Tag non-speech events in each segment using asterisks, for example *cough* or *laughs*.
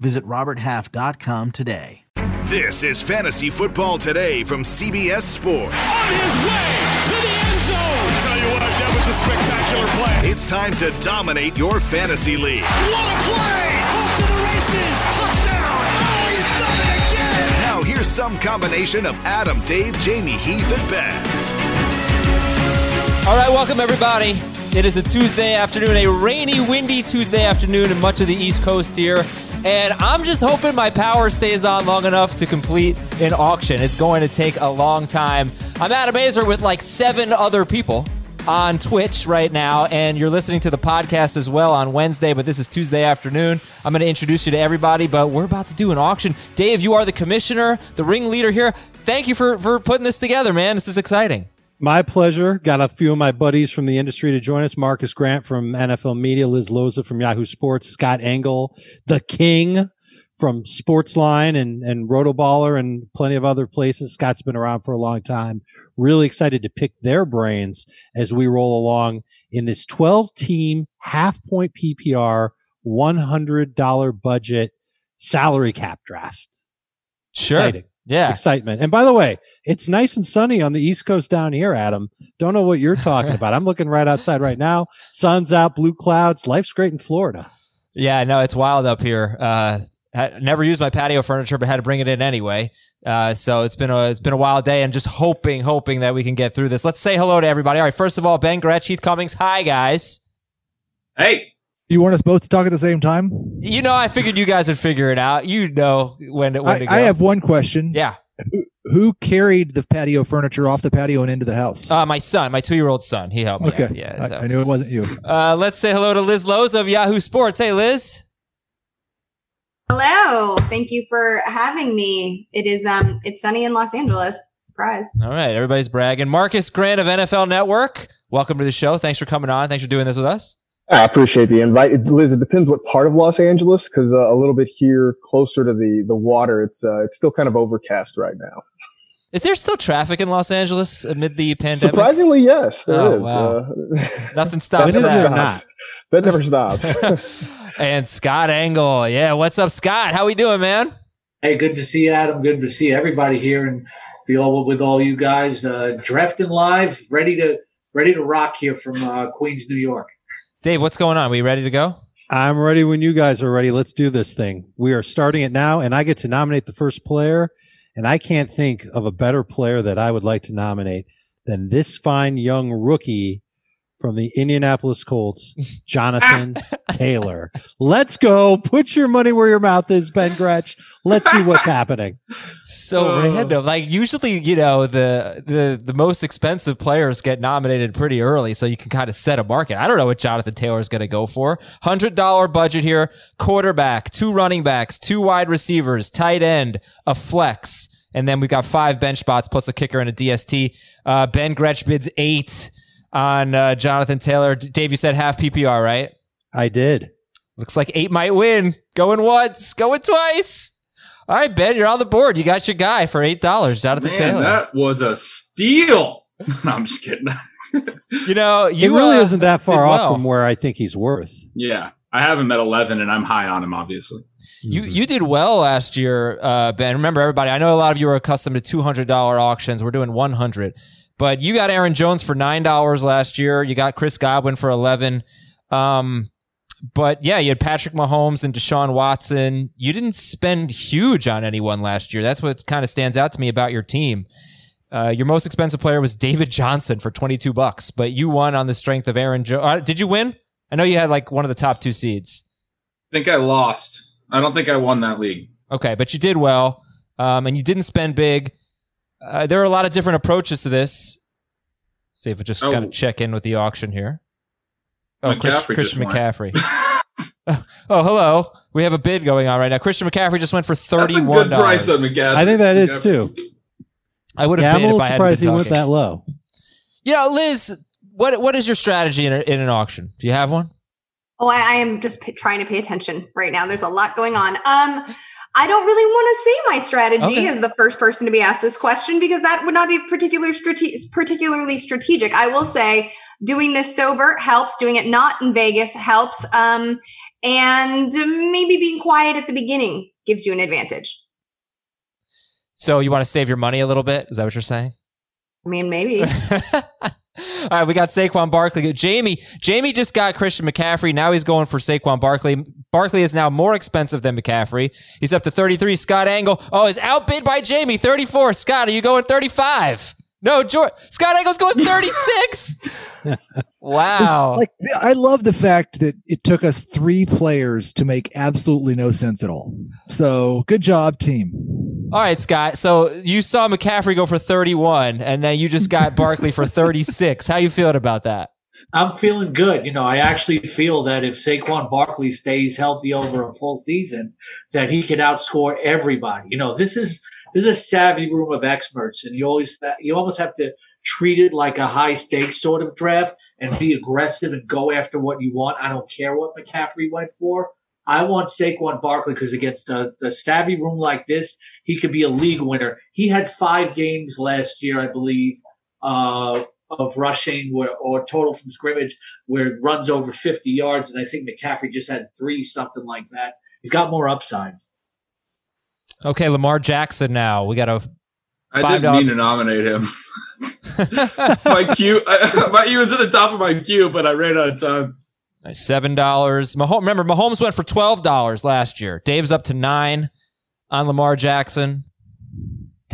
Visit RobertHalf.com today. This is Fantasy Football Today from CBS Sports. On his way to the end zone. Tell you what, that was a spectacular play. It's time to dominate your fantasy league. What a play! Off to the races. Touchdown. Oh, he's done it again. Now here's some combination of Adam, Dave, Jamey, Heath, and Ben. All right, welcome everybody. It is a Tuesday afternoon, a rainy, windy Tuesday afternoon in much of the East Coast here. And I'm just hoping my power stays on long enough to complete an auction. It's going to take a long time. I'm Adam Aizer with like seven other people on Twitch right now, and you're listening to the podcast as well on Wednesday, but this is Tuesday afternoon. I'm going to introduce you to everybody, but we're about to do an auction. Dave, you are the commissioner, the ringleader here. Thank you for, for putting this together, man. This is exciting. My pleasure. Got a few of my buddies from the industry to join us. Marcas Grant from NFL Media, Liz Loza from Yahoo Sports, Scott Engel, the King from Sportsline and, and Rotoballer and plenty of other places. Scott's been around for a long time. Really excited to pick their brains as we roll along in this 12 team half point PPR, $100 budget salary cap draft. Sure. Exciting Yeah. excitement. And by the way, it's nice and sunny on the East Coast down here, Adam. Don't know what you're talking about. I'm looking right outside right now. Sun's out, blue clouds. Life's great in Florida. Yeah, no, it's wild up here. Uh, had, never used my patio furniture, but had to bring it in anyway. Uh, so it's been a it's been a wild day, and just hoping, hoping that we can get through this. Let's say hello to everybody. All right, first of all, Ben Gretch, Heath Cummings. Hi, guys. Hey, You want us both to talk at the same time? You know, I figured you guys would figure it out. You know when to, when I, to go. I have one question. yeah. Who carried the patio furniture off the patio and into the house? Uh, my son, my two year old son, he helped me. okay. out. Yeah. I. I knew it wasn't you. Uh, let's say hello to Liz Loza of Yahoo Sports. Hey, Liz. Hello. Thank you for having me. It is um it's sunny in Los Angeles. Surprise. All right, everybody's bragging. Marcas Grant of NFL Network. Welcome to the show. Thanks for coming on. Thanks for doing this with us. I appreciate the invite. Liz, it depends what part of Los Angeles, because uh, a little bit here closer to the the water, it's uh, it's still kind of overcast right now. Is there still traffic in Los Angeles amid the pandemic? Surprisingly, yes, there is. Oh, wow. Uh, Nothing *laughs* stops When is never that. stops. That never stops. *laughs* *laughs* and Scott Engel. Yeah, what's up, Scott? How we doing, man? Hey, good to see you, Adam. Good to see everybody here and be all with all you guys. Uh, drafting live, ready to ready to rock here from uh, Queens, New York. Dave, what's going on? Are We ready to go? I'm ready when you guys are ready. Let's do this thing. We are starting it now, and I get to nominate the first player. And I can't think of a better player that I would like to nominate than this fine young rookie from the Indianapolis Colts, *laughs* Jonathan *laughs* Taylor. Let's go. Put your money where your mouth is, Ben Gretch. Let's see what's happening. So random. Like usually, you know, the the the most expensive players get nominated pretty early, so you can kind of set a market. I don't know what Jonathan Taylor is going to go for. Hundred dollar budget here: quarterback, two running backs, two wide receivers, tight end, a flex, and then we've got five bench spots plus a kicker and a DST. Uh, ben Gretch bids eight on uh, Jonathan Taylor. D- Dave, you said half PPR, right? I did. Looks like eight might win. Going once, going twice. All right, Ben, you're on the board. You got your guy for eight dollars, Jonathan man, Taylor. that was a steal. *laughs* no, I'm just kidding. *laughs* you know, He you really uh, isn't that far off well. from where I think he's worth. yeah, I have him at 11, and I'm high on him, obviously. You you did well last year, uh, Ben. Remember, everybody. I know a lot of you are accustomed to two hundred dollar auctions. We're doing one hundred, but you got Aaron Jones for nine dollars last year. You got Chris Godwin for eleven. Um, but yeah, you had Patrick Mahomes and Deshaun Watson. You didn't spend huge on anyone last year. That's what kind of stands out to me about your team. Uh, your most expensive player was David Johnson for twenty two bucks, but you won on the strength of Aaron Jones. Uh, did you win? I know you had like one of the top two seeds. I think I lost. I don't think I won that league. Okay, but you did well, um, and you didn't spend big. Uh, there are a lot of different approaches to this. See if I just Oh. kind of check in with the auction here. Oh, Chris, McCaffrey Christian. McCaffrey. *laughs* *laughs* Oh, hello. We have a bid going on right now. Christian McCaffrey just went for That's thirty-one good price on dollars. I think that is too. I would Yeah, have I'm bid a if little I hadn't surprised he been went that low. You know, Liz, what what is your strategy in, a, in an auction? Do you have one? Oh, I, I am just p- trying to pay attention right now. There's a lot going on. Um, I don't really want to say my strategy Okay. as the first person to be asked this question because that would not be particular strate- particularly strategic. I will say doing this sober helps. Doing it not in Vegas helps. Um, and maybe being quiet at the beginning gives you an advantage. So you want to save your money a little bit? Is that what you're saying? I mean, maybe. *laughs* All right, we got Saquon Barkley. Jamey, Jamey just got Christian McCaffrey. Now he's going for Saquon Barkley. Barkley is now more expensive than McCaffrey. He's up to 33. Scott Engel, oh, is outbid by Jamey. 34. Scott, are you going 35? No, George. Scott Engel's going *laughs* 36. wow. Like I love the fact that it took us three players to make absolutely no sense at all. So good job, team. All right, Scott. So you saw McCaffrey go for 31, and then you just got Barkley for 36. How you feeling about that? I'm feeling good. You know, I actually feel that if Saquon Barkley stays healthy over a full season, that he can outscore everybody. You know, this is this is a savvy room of experts, and you always you almost have to treat it like a high stakes sort of draft and be aggressive and go after what you want. I don't care what McCaffrey went for. I want Saquon Barkley because against a, the savvy room like this, he could be a league winner. He had five games last year, I believe, uh, of rushing where, or total from scrimmage where it runs over 50 yards. And I think McCaffrey just had three, something like that. He's got more upside. Okay, Lamar Jackson now. We got a I Five didn't mean to nominate him. *laughs* my queue, I, my, he was at the top of my queue, but I ran out of time. Seven dollars. Mahomes, remember, Mahomes went for twelve dollars last year. Dave's up to nine on Lamar Jackson.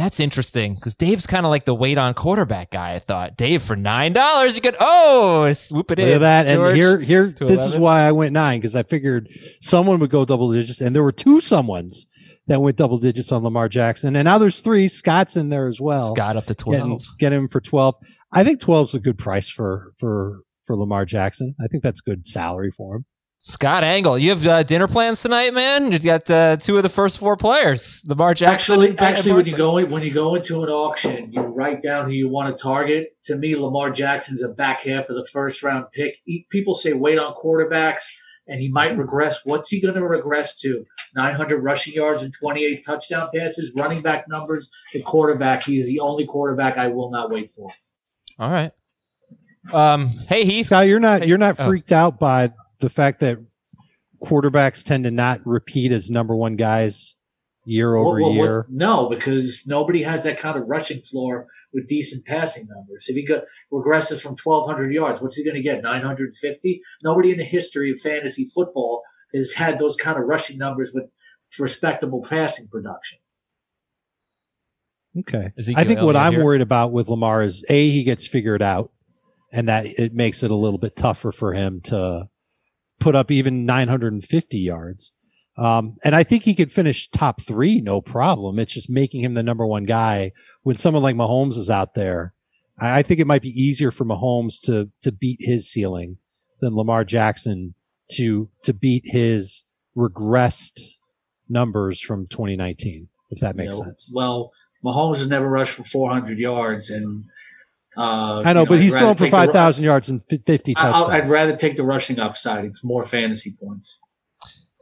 That's interesting because Dave's kind of like the wait on quarterback guy. I thought Dave for nine dollars, you could oh swoop it Look in. at that. And here, here, to this is why I went nine because I figured someone would go double digits, and there were two someones that went double digits on Lamar Jackson, and now there's three. Scott's in there as well. Scott up to twelve. Get him for twelve. I think 12 is a good price for for for Lamar Jackson. I think that's good salary for him. Scott Engel, you have uh, dinner plans tonight, man. You got uh, two of the first four players, Lamar Jackson. Actually, and actually, when you go in, when you go into an auction, you write down who you want to target. To me, Lamar Jackson's a back half of the first round pick. He- People say wait on quarterbacks, and he might regress. What's he going to regress to? 900 rushing yards and 28 touchdown passes, running back numbers, the quarterback. He is the only quarterback I will not wait for. All right. Um. Hey Heath. Scott, you're not you're not Oh. freaked out by the fact that quarterbacks tend to not repeat as number one guys year over Well, well, what- year. no, because nobody has that kind of rushing floor with decent passing numbers. If he go, regresses from 1,200 yards, what's he going to get? 950? Nobody in the history of fantasy football has had those kind of rushing numbers with respectable passing production. Okay. Ezekiel I think what I'm here. worried about with Lamar is a he gets figured out, and that it makes it a little bit tougher for him to put up even 950 yards. Um, and I think he could finish top three, no problem. It's just making him the number one guy when someone like Mahomes is out there. I, I think it might be easier for Mahomes to to beat his ceiling than Lamar Jackson to to beat his regressed numbers from 2019. If that makes You know, sense. Well, Mahomes has never rushed for 400 yards, and uh, I know, you but I'd he's rather throwing for take the ru- five thousand yards and fifty I- I'll- touchdowns. I'd rather take the rushing upside. It's more fantasy points.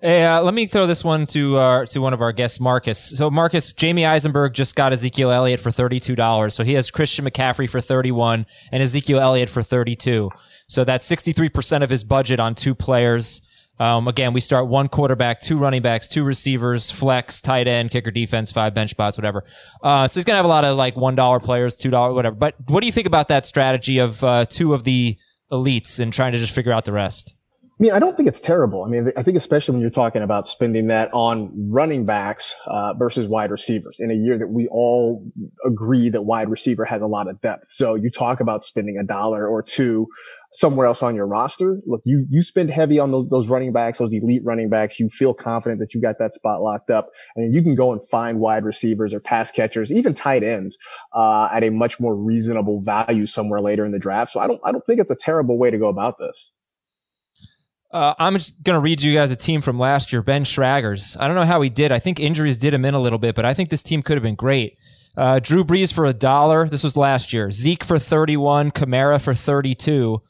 Hey, uh, let me throw this one to uh, to one of our guests, Marcas. So, Marcas, Jamey Eisenberg just got Ezekiel Elliott for thirty two dollars. So he has Christian McCaffrey for thirty one and Ezekiel Elliott for thirty two. So that's sixty three percent of his budget on two players. Um, again, we start one quarterback, two running backs, two receivers, flex, tight end, kicker, defense, five bench spots, whatever. Uh, so he's gonna have a lot of like one dollar players, two dollar, whatever. But what do you think about that strategy of uh, two of the elites and trying to just figure out the rest? I mean, I don't think it's terrible. I mean, I think especially when you're talking about spending that on running backs uh, versus wide receivers in a year that we all agree that wide receiver has a lot of depth. So you talk about spending a dollar or two somewhere else on your roster. Look, you you spend heavy on those those running backs, those elite running backs. You feel confident that you got that spot locked up, and you can go and find wide receivers or pass catchers, even tight ends, uh, at a much more reasonable value somewhere later in the draft. So I don't I don't think it's a terrible way to go about this. Uh, I'm just going to read you guys a team from last year, Ben Schragger's. I don't know how he did. I think injuries did him in a little bit, but I think this team could have been great. Uh, Drew Brees for a dollar. This was last year. Zeke for 31, Kamara for 32,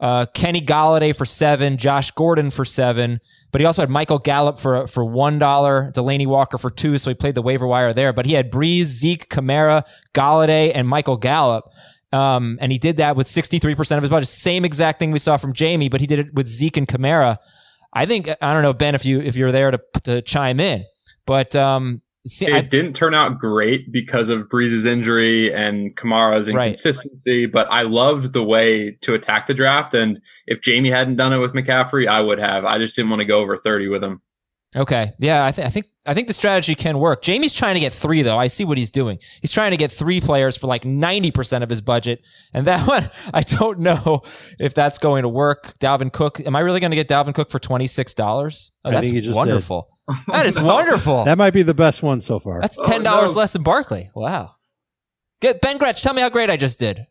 uh, Kenny Golladay for seven, Josh Gordon for seven, but he also had Michael Gallup for for one dollar, Delanie Walker for two, so he played the waiver wire there. But he had Brees, Zeke, Kamara, Golladay, and Michael Gallup. Um, and he did that with 63% of his budget. Same exact thing we saw from Jamey, but he did it with Zeke and Kamara. I think I don't know, Ben, if you if you're there to to chime in. But um see, it I, didn't turn out great because of Brees's injury and Kamara's Right. inconsistency, but I loved the way to attack the draft. And if Jamey hadn't done it with McCaffrey, I would have. I just didn't want to go over 30 with him. Okay. Yeah, I, th- I think I think the strategy can work. Jamey's trying to get three though. I see what he's doing. He's trying to get three players for like ninety percent of his budget, and that *laughs* one I don't know if that's going to work. Dalvin Cook. Am I really going to get Dalvin Cook for twenty six dollars? Oh, I that's think you just did. Wonderful. *laughs* That is wonderful. That might be the best one so far. That's ten dollars less than Barkley. Wow. Get Ben Gretch. Tell me how great I just did.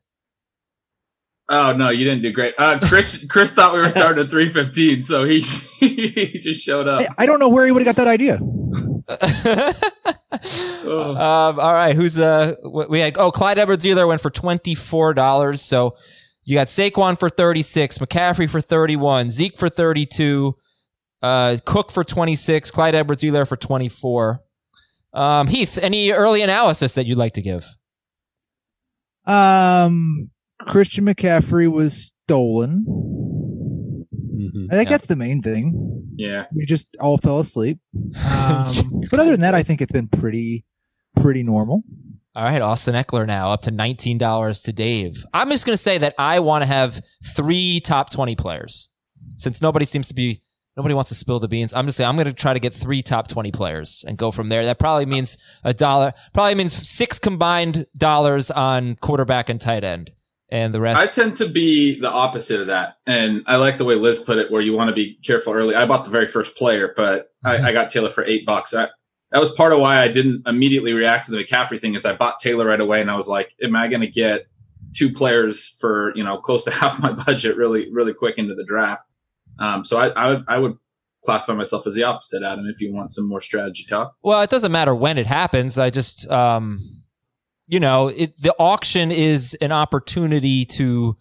Oh no, you didn't do great. Uh, Chris, *laughs* Chris thought we were starting at three fifteen, so he *laughs* he just showed up. I don't know where he would have got that idea. Um, all right, who's uh we had? Oh, Clyde Edwards-Helaire went for twenty four dollars. So you got Saquon for thirty six, McCaffrey for thirty one, Zeke for thirty two, uh, Cook for twenty six, Clyde Edwards-Helaire for twenty four. Um, Heath, any early analysis that you'd like to give? Um, Christian McCaffrey was stolen. I think that's the main thing. Yeah. We just all fell asleep. Um, *laughs* but other than that, I think it's been pretty, pretty normal. All right, Austin Ekeler now up to nineteen dollars to Dave. I'm just going to say that I want to have three top twenty players, since nobody seems to be nobody wants to spill the beans. I'm just saying I'm going to try to get three top twenty players and go from there. That probably means a dollar. Probably means six combined dollars on quarterback and tight end, and the rest. I tend to be the opposite of that, and I like the way Liz put it, where you want to be careful early. I bought the very first player, but I, mm-hmm. I got Taylor for eight bucks. I, that was part of why I didn't immediately react to the McCaffrey thing. Is I bought Taylor right away, and I was like, "Am I going to get two players for you know close to *laughs* half my budget really really quick into the draft?" Um, so I, I would I would classify myself as the opposite, Adam. If you want some more strategy talk. Well, it doesn't matter when it happens. I just, um, you know, it, the auction is an opportunity to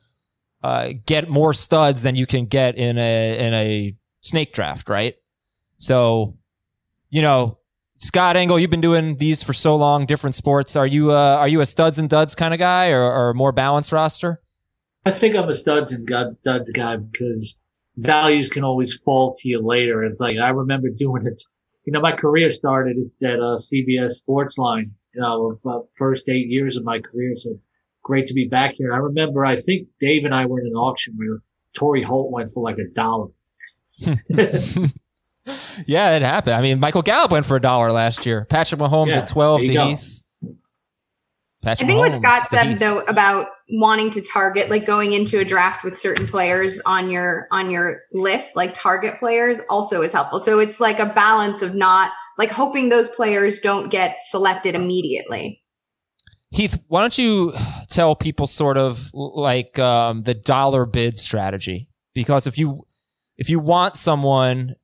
uh, get more studs than you can get in a in a snake draft, right? So, you know, Scott Engel, you've been doing these for so long, different sports. Are you uh, are you a studs and duds kind of guy, or, or a more balanced roster? I think I'm a studs and god- duds guy because values can always fall to you later. It's like I remember doing it. You know, my career started at uh, CBS Sports Line. You know, first eight years of my career, so it's great to be back here. I remember, I think Dave and I were in an auction where Torrey Holt went for like a dollar. *laughs* Yeah, it happened. I mean, Michael Gallup went for a dollar last year. Patrick Mahomes Yeah, at twelve to you Heath. I Patrick think what Mahomes Scott to said though about wanting to target, like going into a draft with certain players on your on your list, like target players, also is helpful. So it's like a balance of not like hoping those players don't get selected immediately. Heath, why don't you tell people sort of like um, the dollar bid strategy? Because if you if you want someone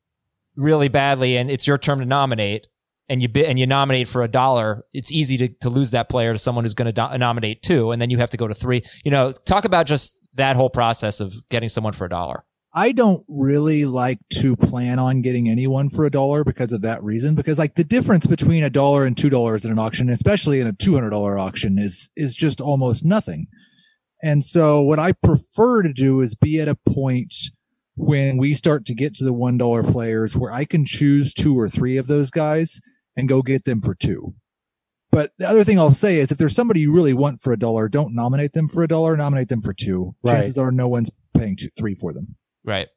really badly and it's your turn to nominate and you bid and you nominate for a dollar, it's easy to, to lose that player to someone who's going to do- nominate two, and then you have to go to three. You know, talk about just that whole process of getting someone for a dollar. I don't really like to plan on getting anyone for a dollar because of that reason. Because like the difference between a dollar and two dollars in an auction, especially in a two hundred dollar auction, is is just almost nothing. And so what I prefer to do is be at a point when we start to get to the one dollar players where I can choose two or three of those guys and go get them for two. But the other thing I'll say is if there's somebody you really want for a dollar, don't nominate them for a dollar, nominate them for two. Right. Chances are no one's paying two, three for them. Right.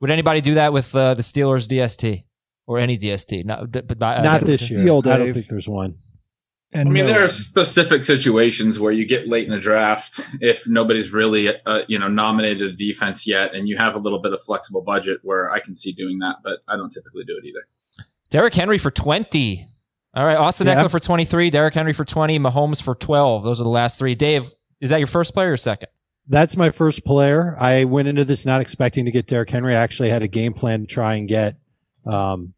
Would anybody do that with uh, the Steelers DST or any DST? Not, d- but by- uh, Not that's- this year. Deal, I don't think there's one. And I mean, no- there are specific situations where you get late in a draft if nobody's really, uh, you know, nominated a defense yet, and you have a little bit of flexible budget where I can see doing that, but I don't typically do it either. Derrick Henry for 20. All right. Austin Yeah. Ekeler for 23. Derrick Henry for 20. Mahomes for 12. Those are the last three. Dave, is that your first player or second? That's my first player. I went into this not expecting to get Derrick Henry. I actually had a game plan to try and get um,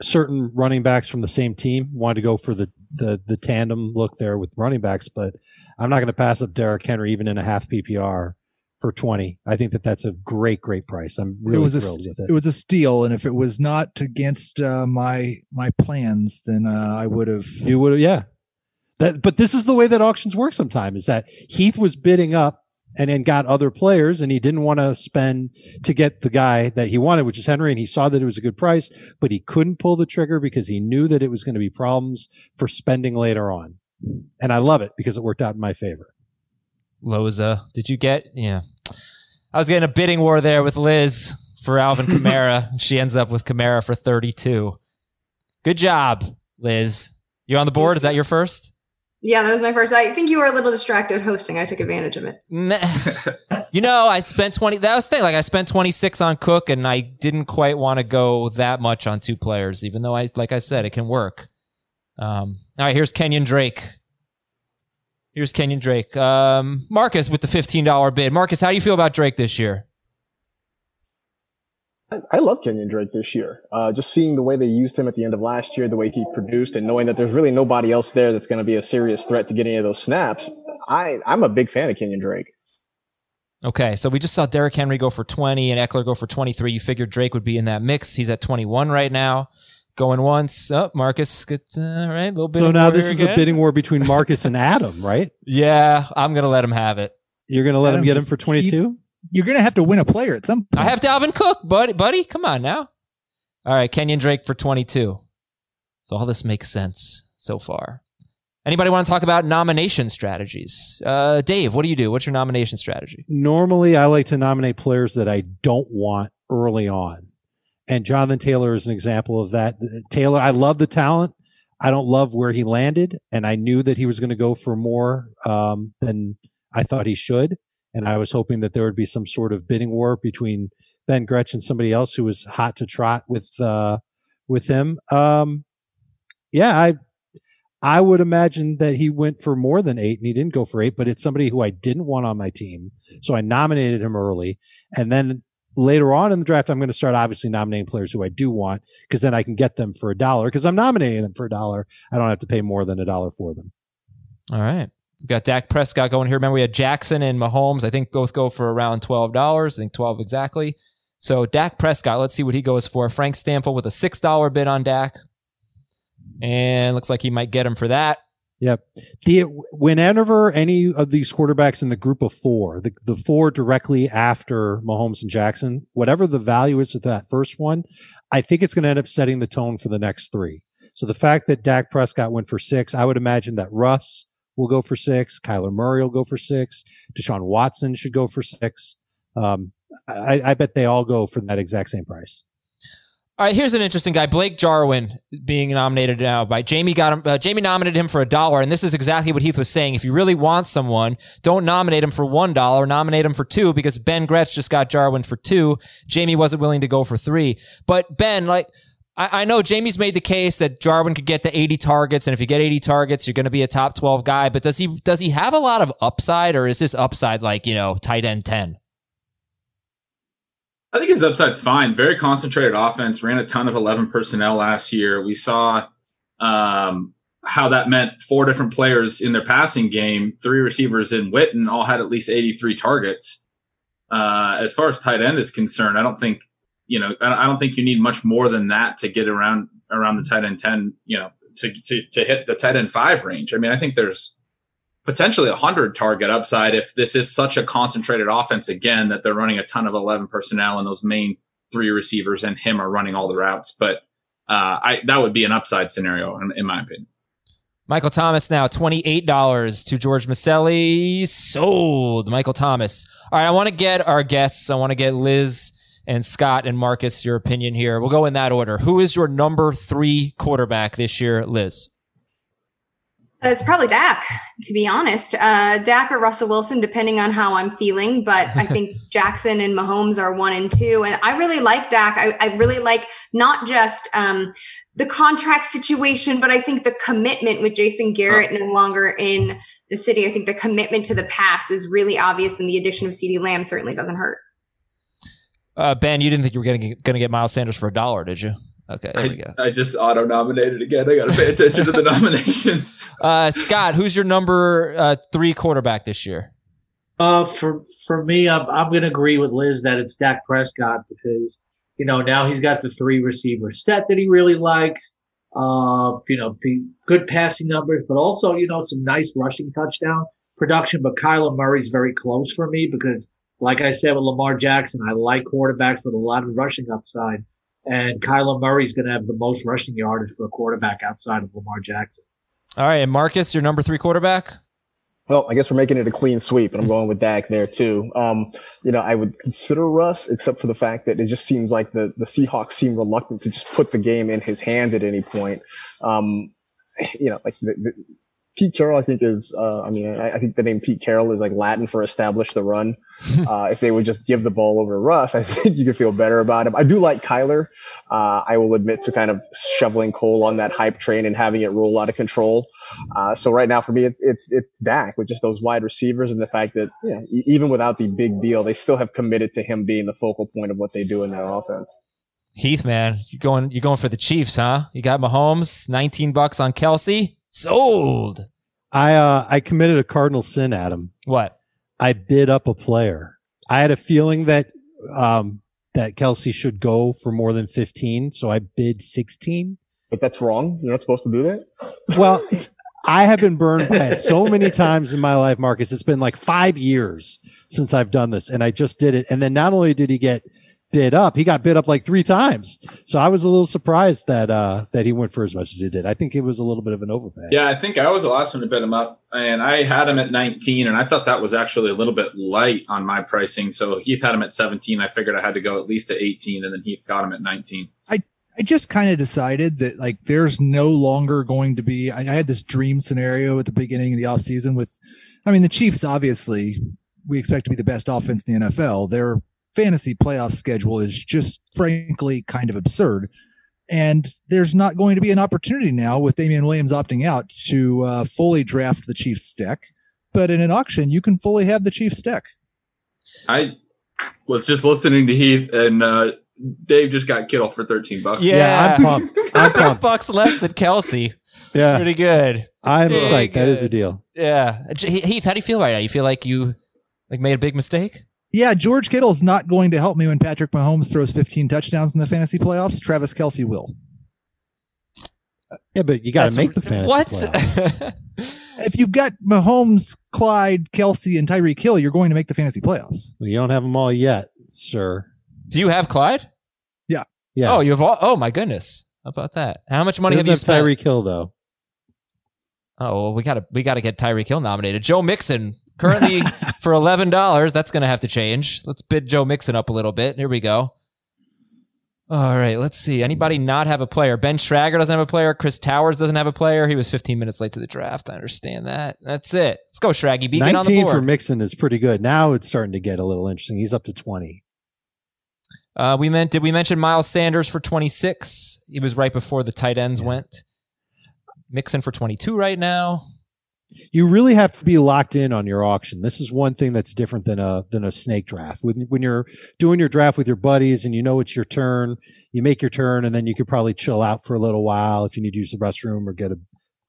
certain running backs from the same team. Wanted to go for the the the tandem look there with running backs, but I'm not going to pass up Derrick Henry even in a half PPR for 20. I think that that's a great great price. I'm really it was thrilled a with it. it was a steal, and if it was not against uh, my my plans, then uh, I would have. You would, yeah. That, but this is the way that auctions work. Sometimes is that Heath was bidding up and then got other players, and he didn't want to spend to get the guy that he wanted, which is Henry, and he saw that it was a good price, but he couldn't pull the trigger because he knew that it was going to be problems for spending later on. And I love it because it worked out in my favor. Loza, did you get? Yeah, I was getting a bidding war there with Liz for Alvin *laughs* Kamara. she ends up with Kamara for 32. Good job, Liz. You on the board? Is that your first? Yeah, that was my first. I think you were a little distracted hosting. I took advantage of it. you know, I spent 20. That was the thing. Like, I spent 26 on Cook, and I didn't quite want to go that much on two players, even though I, like I said, it can work. Um, all right, here's Kenyon Drake. Here's Kenyon Drake. Um, Marcas with the $15 bid. Marcas, how do you feel about Drake this year? I, I love Kenyon Drake this year. Uh, just seeing the way they used him at the end of last year, the way he produced, and knowing that there's really nobody else there that's going to be a serious threat to get any of those snaps. I, I'm a big fan of Kenyon Drake. Okay, so we just saw Derrick Henry go for 20 and Ekeler go for 23. You figured Drake would be in that mix. He's at 21 right now. Going once. Oh, Marcas gets, uh, right, a little bit. So now this is again. a bidding war between Marcas and Adam, right? *laughs* Yeah, I'm going to let him have it. You're going to let him get him for 22? You're going to have to win a player at some point. I have Dalvin Cook, buddy. Buddy, come on now. All right, Kenyon Drake for 22. So all this makes sense so far. Anybody want to talk about nomination strategies? Uh, Dave, what do you do? What's your nomination strategy? Normally, I like to nominate players that I don't want early on. And Jonathan Taylor is an example of that. Taylor, I love the talent. I don't love where he landed. And I knew that he was going to go for more um, than I thought he should. And I was hoping that there would be some sort of bidding war between Ben Gretch and somebody else who was hot to trot with uh, with him. Um, yeah, I I would imagine that he went for more than eight and he didn't go for eight, but it's somebody who I didn't want on my team. So I nominated him early. And then later on in the draft, I'm going to start obviously nominating players who I do want because then I can get them for a dollar because I'm nominating them for a dollar. I don't have to pay more than a dollar for them. All right. We got Dak Prescott going here. Remember, we had Jackson and Mahomes. I think both go for around $12. I think 12 exactly. So Dak Prescott, let's see what he goes for. Frank Stanfield with a $6 bid on Dak. And looks like he might get him for that. Yep. The whenever any of these quarterbacks in the group of four, the, the four directly after Mahomes and Jackson, whatever the value is of that first one, I think it's going to end up setting the tone for the next three. So the fact that Dak Prescott went for six, I would imagine that Russ will go for six, Kyler Murray will go for six, Deshaun Watson should go for six. Um, I, I bet they all go for that exact same price. All right, here's an interesting guy, Blake Jarwin, being nominated now by Jamey. Got him. Uh, Jamey nominated him for a dollar, and this is exactly what Heath was saying. If you really want someone, don't nominate him for one dollar. Nominate him for two because Ben Gretch just got Jarwin for two. Jamey wasn't willing to go for three. But Ben, like. I, I know Jamey's made the case that Jarwin could get to 80 targets, and if you get 80 targets, you're going to be a top 12 guy. But does he does he have a lot of upside, or is this upside like you know tight end 10? I think his upside's fine. Very concentrated offense. Ran a ton of eleven personnel last year. We saw um, how that meant four different players in their passing game. Three receivers in Witten all had at least eighty-three targets. Uh, as far as tight end is concerned, I don't think you know. I don't think you need much more than that to get around around the tight end ten. You know, to to, to hit the tight end five range. I mean, I think there's potentially a hundred target upside if this is such a concentrated offense again that they're running a ton of 11 personnel and those main three receivers and him are running all the routes. But uh, I that would be an upside scenario in, in my opinion. Michael Thomas now $28 to George Maselli. Sold. Michael Thomas. All right, I want to get our guests. I want to get Liz and Scott and Marcus your opinion here. We'll go in that order. Who is your number three quarterback this year, Liz? It's probably Dak, to be honest. Uh, Dak or Russell Wilson, depending on how I'm feeling. But I think *laughs* Jackson and Mahomes are one and two. And I really like Dak. I, I really like not just um, the contract situation, but I think the commitment with Jason Garrett no longer in the city. I think the commitment to the pass is really obvious, and the addition of CeeDee Lamb certainly doesn't hurt. Uh, ben, you didn't think you were going to get Miles Sanders for a dollar, did you? Okay, there I, we go. I just auto nominated again. I got to pay attention to the *laughs* nominations. Uh, Scott, who's your number uh, three quarterback this year? Uh, for for me, I'm I'm going to agree with Liz that it's Dak Prescott because you know now he's got the three receiver set that he really likes. Uh, you know, the good passing numbers, but also you know some nice rushing touchdown production. But Kyler Murray's very close for me because, like I said with Lamar Jackson, I like quarterbacks with a lot of rushing upside. And Kyler Murray is going to have the most rushing yardage for a quarterback outside of Lamar Jackson. All right, and Marcus, your number three quarterback. Well, I guess we're making it a clean sweep, and I'm going with Dak there too. Um, you know, I would consider Russ, except for the fact that it just seems like the the Seahawks seem reluctant to just put the game in his hands at any point. Um, you know, like the, the, Pete Carroll, I think is, uh, I mean, I, I, think the name Pete Carroll is like Latin for establish the run. *laughs* uh, if they would just give the ball over to Russ, I *laughs* think you could feel better about him. I do like Kyler. Uh, I will admit to kind of shoveling coal on that hype train and having it roll out of control. Uh, so right now for me, it's, it's, it's Dak with just those wide receivers and the fact that, you know, even without the big deal, they still have committed to him being the focal point of what they do in that offense. Heath, man, you're going, you're going for the Chiefs, huh? You got Mahomes, 19 bucks on Kelce. Sold. I uh I committed a cardinal sin, Adam. What? I bid up a player. I had a feeling that um that Kelce should go for more than 15, so I bid 16. But that's wrong. You're not supposed to do that. Well, *laughs* I have been burned by it so many times in my life, Marcas. It's been like five years since I've done this, and I just did it. And then not only did he get bid up. He got bid up like three times. So I was a little surprised that uh that he went for as much as he did. I think it was a little bit of an overpay. Yeah, I think I was the last one to bid him up, and I had him at 19, and I thought that was actually a little bit light on my pricing. So Heath had him at 17. I figured I had to go at least to 18, and then Heath got him at 19. I I just kind of decided that like there's no longer going to be. I, I had this dream scenario at the beginning of the offseason with, I mean, the Chiefs obviously we expect to be the best offense in the NFL. They're fantasy playoff schedule is just frankly kind of absurd. And there's not going to be an opportunity now with Damien Williams opting out to uh, fully draft the Chiefs stick. But in an auction, you can fully have the Chiefs stick. I was just listening to Heath, and uh, Dave just got Kittle for 13 bucks. Yeah, yeah I'm pumped. I'm Six pumped. bucks less than Kelce. *laughs* Yeah, Pretty good. I'm Pretty psyched. That is a deal. Yeah. Heath, how do you feel right now? You feel like you like made a big mistake? Yeah, George Kittle's not going to help me when Patrick Mahomes throws 15 touchdowns in the fantasy playoffs. Travis Kelce will. Yeah, but you got to make the fantasy What? playoffs. *laughs* If you've got Mahomes, Clyde, Kelce, and Tyreek Hill, you're going to make the fantasy playoffs. Well, you don't have them all yet, sir. do you have Clyde? Yeah. Yeah. Oh, you have all. Oh my goodness. How about that? How much money He have you have spent? Tyreek Hill though. Oh, well, we gotta we gotta get Tyreek Hill nominated. Joe Mixon currently for eleven dollars. That's gonna have to change. Let's bid Joe Mixon up a little bit. Here we go. All right, let's see. Anybody not have a player? Ben Schragger doesn't have a player. Chris Towers doesn't have a player. He was 15 minutes late to the draft. I understand that. That's it. Let's go, Shraggy. Beat me on the 19 board. for Mixon is pretty good. Now it's starting to get a little interesting. He's up to 20. Uh, we meant did we mention Miles Sanders for 26? He was right before the tight ends went. Mixon for 22 right now. You really have to be locked in on your auction. This is one thing that's different than a than a snake draft. When when you're doing your draft with your buddies and you know it's your turn, you make your turn and then you could probably chill out for a little while if you need to use the restroom or get a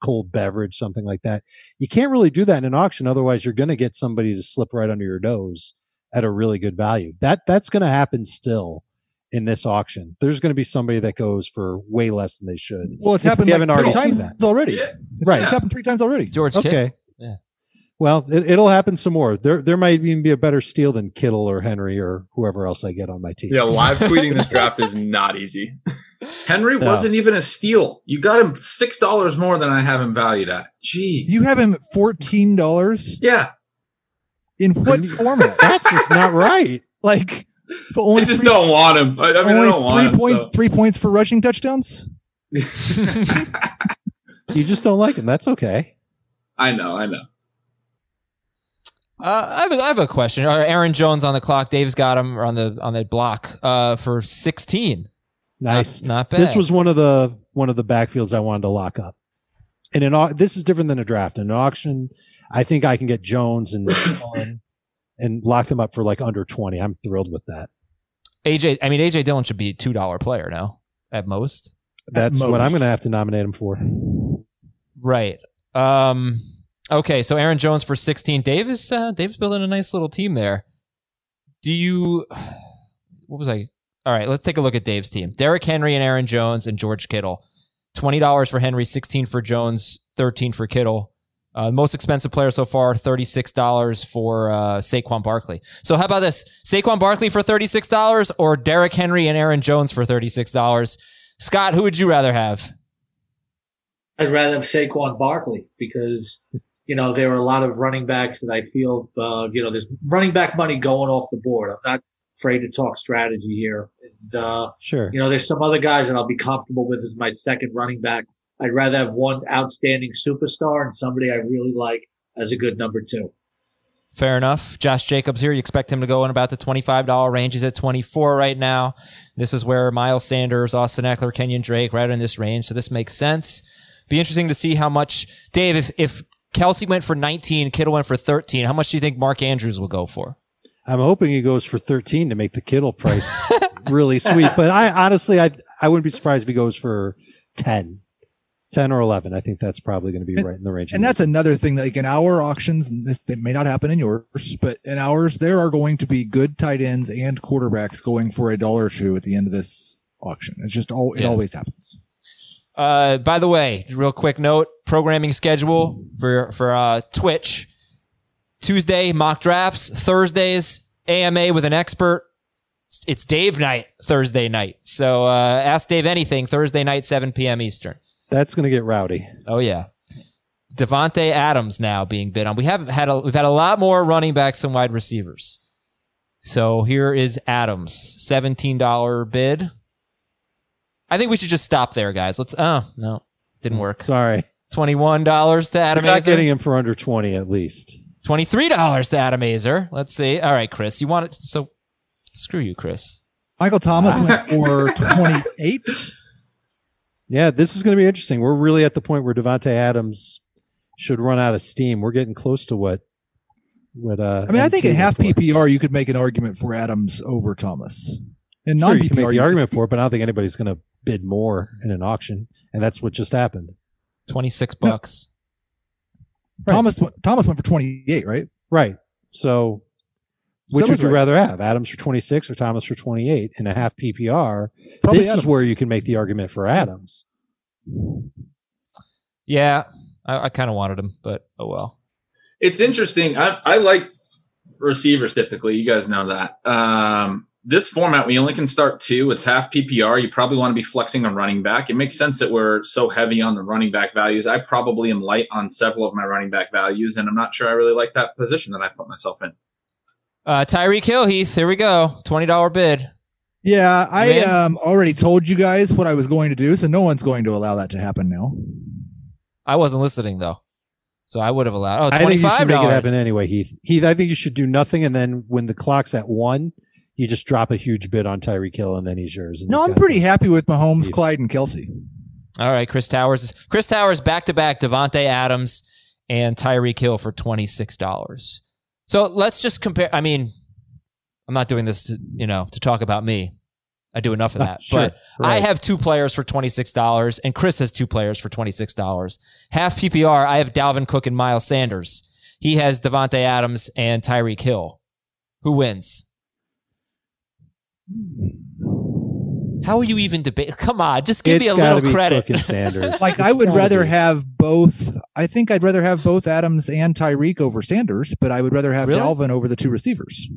cold beverage, something like that. You can't really do that in an auction otherwise you're going to get somebody to slip right under your nose at a really good value. That that's going to happen still in this auction. There's going to be somebody that goes for way less than they should. Well, it's If happened we like haven't three already seen times that. already. Yeah. Right. It's happened three times already. George Kittle. Okay. Yeah. Well, it, it'll happen some more. There, there might even be a better steal than Kittle or Henry or whoever else I get on my team. Yeah, live *laughs* tweeting this draft is not easy. Henry No. wasn't even a steal. You got him six dollars more than I have him valued at. Gee, You have him at fourteen dollars yeah. in what format? *laughs* That's just not right. like, but I only just three, don't want him. I, I mean, I only don't want three him, points. so. Three points for rushing touchdowns. *laughs* You just don't like him. That's okay. I know, I know. Uh, I, have a, I have a question. All right, Aaron Jones on the clock. Dave's got him on the on the block uh, for sixteen. Nice, not, not bad. This was one of the one of the backfields I wanted to lock up. And in au- this is different than a draft. In an auction, I think I can get Jones and *laughs* Dillon and lock them up for like under twenty. I'm thrilled with that. AJ. I mean, AJ Dillon should be a two dollar player now at most. That's what I'm going to have to nominate him for. Right. Um. Okay. So Aaron Jones for sixteen. Davis. Uh, Dave's building a nice little team there. Do you? *sighs* What was I? All right. Let's take a look at Dave's team. Derrick Henry and Aaron Jones and George Kittle. Twenty dollars for Henry, sixteen for Jones, thirteen for Kittle. Uh, most expensive player so far, thirty-six dollars for uh, Saquon Barkley. So how about this? Saquon Barkley for thirty-six dollars, or Derrick Henry and Aaron Jones for thirty-six dollars? Scott, who would you rather have? I'd rather have Saquon Barkley because you know there are a lot of running backs that I feel uh, you know there's running back money going off the board. I'm not afraid to talk strategy here. And, uh, Sure. you know, there's some other guys that I'll be comfortable with as my second running back. I'd rather have one outstanding superstar and somebody I really like as a good number two. Fair enough. Josh Jacobs here. You expect him to go in about the $25 range. He's at 24 right now. This is where Miles Sanders, Austin Ekeler, Kenyon Drake, right in this range. So this makes sense. Be interesting to see how much, Dave, if, if Kelce went for 19, Kittle went for 13, how much do you think Mark Andrews will go for? I'm hoping he goes for 13 to make the Kittle price *laughs* really sweet. But I honestly, I I wouldn't be surprised if he goes for 10, 10 or 11. I think that's probably going to be right in the range. And that's another thing that like in our auctions, this that may not happen in yours, but in ours, there are going to be good tight ends and quarterbacks going for a dollar or two at the end of this auction. It's just all it Yeah. always happens. Uh, by the way, real quick note: programming schedule for for uh, Twitch. Tuesday mock drafts. Thursdays AMA with an expert. It's- It's Dave night Thursday night. So uh, ask Dave anything Thursday night, 7 p.m. Eastern. That's going to get rowdy. Oh yeah, Davante Adams now being bid on. We have had a, we've had a lot more running backs and wide receivers. So here is Adams, seventeen dollar bid. I think we should just stop there, guys. Let's. Oh no, didn't work. Sorry. Twenty-one dollars to We're Adam not Aizer. getting him for under 20 at least. Twenty-three dollars to Adam Aizer. Let's see. All right, Chris, you want it? So screw you, Chris. Michael Thomas went for *laughs* 28. Yeah, this is going to be interesting. We're really at the point where Davante Adams should run out of steam. We're getting close to what what uh I mean, I think in half was. PPR, you could make an argument for Adams over Thomas. In Sure, non you can make the argument for it, but I don't think anybody's going to bid more in an auction, and that's what just happened. Twenty-six bucks. Thomas Thomas went for 28, right? Right. So, which Someone's would you right. rather have, Adams for 26 or Thomas for 28 in a half PPR? Probably this Adams. is where you can make the argument for Adams. Yeah, I, I kind of wanted him, but oh well. It's interesting. I, I like receivers typically. You guys know that. Um, this format, we only can start two. It's half PPR. You probably want to be flexing on running back. It makes sense that we're so heavy on the running back values. I probably am light on several of my running back values, and I'm not sure I really like that position that I put myself in. Uh, Tyreek Hill, Heath. Here we go. Twenty dollar bid. Yeah, I um already told you guys what I was going to do, so no one's going to allow that to happen now. I wasn't listening though, so I would have allowed. Oh, I think you should twenty-five make it dollars. happen anyway, Heath. Heath, I think you should do nothing, and then when the clock's at one, you just drop a huge bid on Tyreek Hill, and then he's yours. And No, you've I'm got pretty the- happy with Mahomes, Clyde, and Kelce. All right, Chris Towers. Chris Towers back to back. Davante Adams and Tyreek Hill for twenty six dollars. So let's just compare. I mean, I'm not doing this to you know to talk about me. I do enough of *laughs* that. Sure, but I have two players for twenty six dollars, and Chris has two players for twenty six dollars. Half PPR. I have Dalvin Cook and Miles Sanders. He has Davante Adams and Tyreek Hill. Who wins? Hmm. How are you even debate? *laughs* Come on, just give me a little be credit. Cook and *laughs* Sanders. Like It's I would rather be. have both. I think I'd rather have both Adams and Tyreek over Sanders, but I would rather have Really? Dalvin over the two receivers.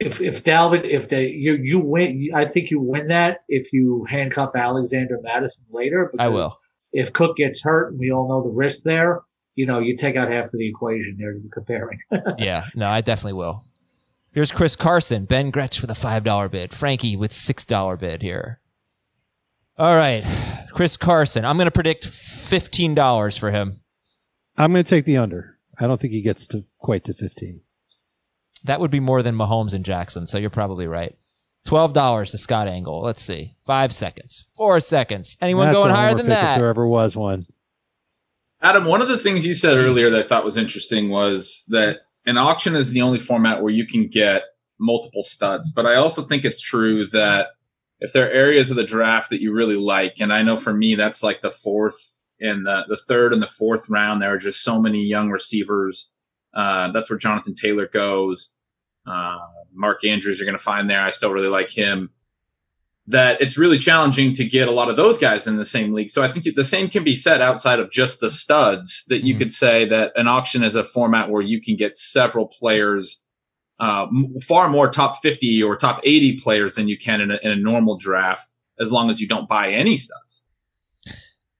If if Dalvin, if they you you win, I think you win that if you handcuff Alexander Mattison later. I will. If Cook gets hurt, and we all know the risk there. You know, you take out half of the equation there to be comparing. *laughs* yeah, no, I definitely will. Here's Chris Carson, Ben Gretch with a five dollar bid, Frankie with six dollar bid here. All right, Chris Carson. I'm going to predict fifteen dollars for him. I'm going to take the under. I don't think he gets to quite to 15. That would be more than Mahomes and Jackson, so you're probably right. Twelve dollars to Scott Engel. Let's see. Five seconds. Four seconds. Anyone That's going higher than pick If that? there ever was one. Adam, one of the things you said earlier that I thought was interesting was that an auction is the only format where you can get multiple studs. But I also think it's true that if there are areas of the draft that you really like, and I know for me that's like the fourth and the, the third and the fourth round, there are just so many young receivers. Uh, that's where Jonathan Taylor goes. Uh, Mark Andrews you're going to find there. I still really like him. That it's really challenging to get a lot of those guys in the same league. So I think the same can be said outside of just the studs. That you could say that an auction is a format where you can get several players, uh, m- far more top 50 or top 80 players than you can in a, in a normal draft, as long as you don't buy any studs.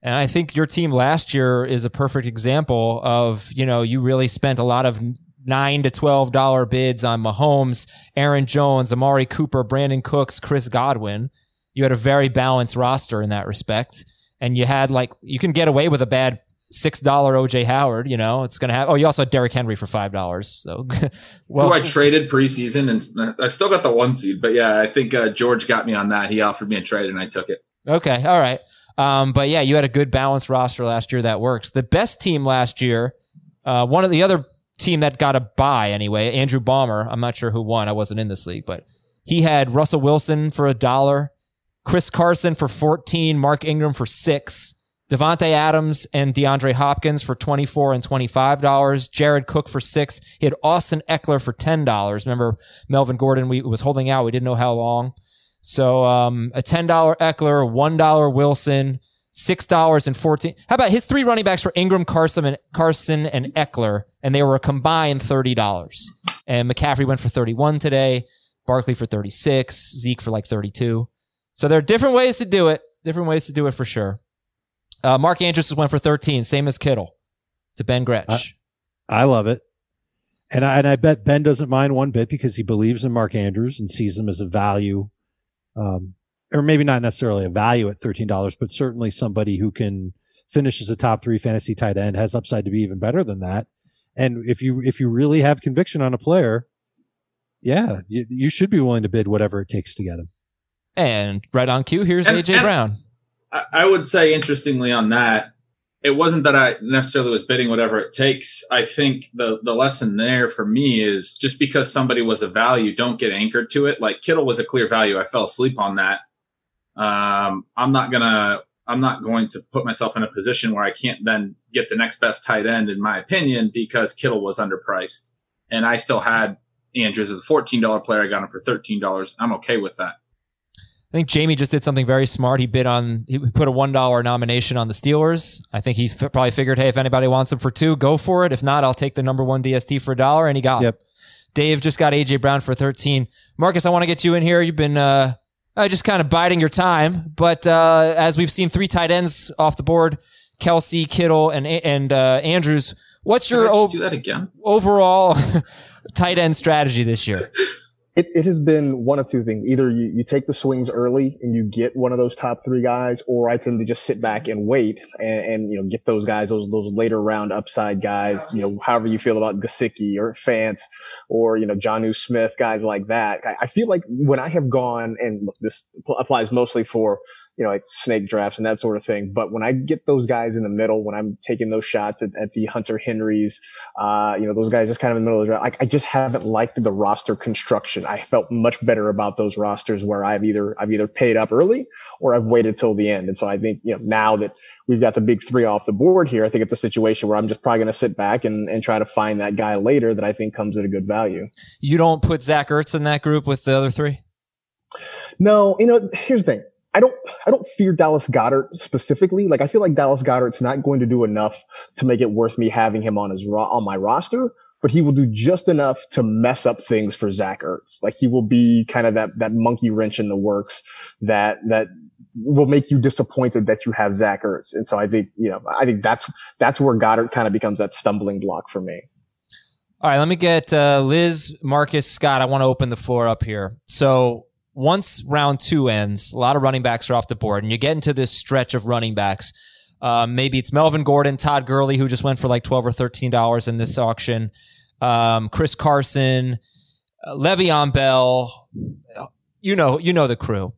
And I think your team last year is a perfect example of, you know, you really spent a lot of nine to twelve dollar bids on Mahomes, Aaron Jones, Amari Cooper, Brandin Cooks, Chris Godwin. You had a very balanced roster in that respect. And you had like you can get away with a bad six dollar OJ Howard, you know, it's gonna have oh, you also had Derrick Henry for five dollars. So *laughs* Who I traded preseason, and I still got the one seed. But yeah, I think uh, George got me on that. He offered me a trade, and I took it. Okay, all right. Um, but yeah, you had a good balanced roster last year that works. The best team last year, uh, one of the other team that got a buy anyway, Andrew Ballmer. I'm not sure who won. I wasn't in this league, but he had Russell Wilson for a dollar, Chris Carson for 14, Mark Ingram for six, Davante Adams and DeAndre Hopkins for 24 and $25, Jared Cook for six. He had Austin Ekeler for $10. Remember Melvin Gordon we was holding out. We didn't know how long. So um, a ten dollar Ekeler, one dollar Wilson, six dollars and fourteen. How about his three running backs were Ingram, Carson, and Carson and Ekeler, and they were a combined thirty dollars. And McCaffrey went for thirty one today, Barkley for thirty six, Zeke for like thirty two. So there are different ways to do it. Different ways to do it for sure. Uh, Mark Andrews went for thirteen, same as Kittle, to Ben Gretch. I love it. And I, and I bet Ben doesn't mind one bit because he believes in Mark Andrews and sees him as a value, um, or maybe not necessarily a value at $13, but certainly somebody who can finish as a top three fantasy tight end has upside to be even better than that. And if you, if you really have conviction on a player, yeah, you, you should be willing to bid whatever it takes to get him. And right on cue, here's And- AJ and- Brown. I, I would say, interestingly, on that, it wasn't that I necessarily was bidding whatever it takes. I think the the lesson there for me is just because somebody was a value, don't get anchored to it. Like Kittle was a clear value. I fell asleep on that. Um, I'm not gonna. I'm not going to put myself in a position where I can't then get the next best tight end, in my opinion, because Kittle was underpriced, and I still had Andrews as a $14 player. I got him for $13. I'm okay with that. I think Jamey just did something very smart. He bid on, he put a $1 nomination on the Steelers. I think he f- probably figured, hey, if anybody wants him for two, go for it. If not, I'll take the number one DST for a dollar. And he got him. Dave just got AJ Brown for 13. Marcas, I want to get you in here. You've been uh, uh, just kind of biding your time. But uh, as we've seen three tight ends off the board, Kelce, Kittle, and, and uh, Andrews, what's your ov- do that again? overall *laughs* tight end strategy this year? *laughs* It, it has been one of two things. Either you, you take the swings early and you get one of those top three guys, or I tend to just sit back and wait and, and you know get those guys, those those later round upside guys. You know, however you feel about Gesicki or Fant or you know Jonnu Smith, guys like that. I, I feel like when I have gone and look, this applies mostly for you know, like snake drafts and that sort of thing. But when I get those guys in the middle, when I'm taking those shots at, at the Hunter Henrys, uh, you know, those guys just kind of in the middle of the draft, I, I just haven't liked the roster construction. I felt much better about those rosters where I've either, I've either paid up early or I've waited till the end. And so I think, you know, now that we've got the big three off the board here, I think it's a situation where I'm just probably going to sit back and, and try to find that guy later that I think comes at a good value. You don't put Zach Ertz in that group with the other three? No, you know, here's the thing. I don't, I don't fear Dallas Goedert specifically. Like, I feel like Dallas Goedert's not going to do enough to make it worth me having him on his on my roster, but he will do just enough to mess up things for Zach Ertz. Like, he will be kind of that, that monkey wrench in the works that, that will make you disappointed that you have Zach Ertz. And so I think, you know, I think that's, that's where Goedert kind of becomes that stumbling block for me. All right, let me get uh, Liz, Marcas, Scott. I want to open the floor up here. So once round two ends, a lot of running backs are off the board, and you get into this stretch of running backs. Um, maybe it's Melvin Gordon, Todd Gurley, who just went for like twelve or thirteen dollars in this auction. Um, Chris Carson, uh, Le'Veon Bell. You know, you know the crew.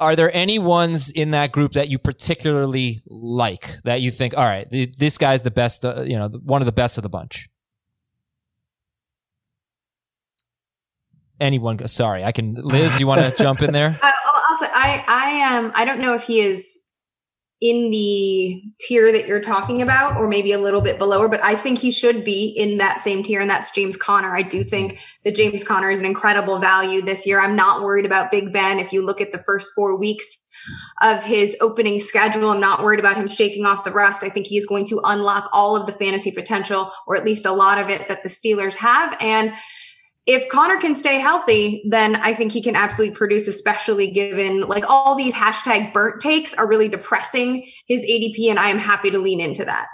Are there any ones in that group that you particularly like that you think, all right, th- this guy's the best, uh, you know, one of the best of the bunch? Anyone? Go, sorry, I can. Liz, you want to *laughs* jump in there? Uh, I'll, I'll say, I, I, um, I don't know if he is in the tier that you're talking about, or maybe a little bit below, but I think he should be in that same tier, and that's James Conner. I do think that James Conner is an incredible value this year. I'm not worried about Big Ben. If you look at the first four weeks of his opening schedule, I'm not worried about him shaking off the rust. I think he is going to unlock all of the fantasy potential, or at least a lot of it that the Steelers have. And if Conner can stay healthy, then I think he can absolutely produce, especially given like all these hashtag burnt takes are really depressing his ADP. And I am happy to lean into that.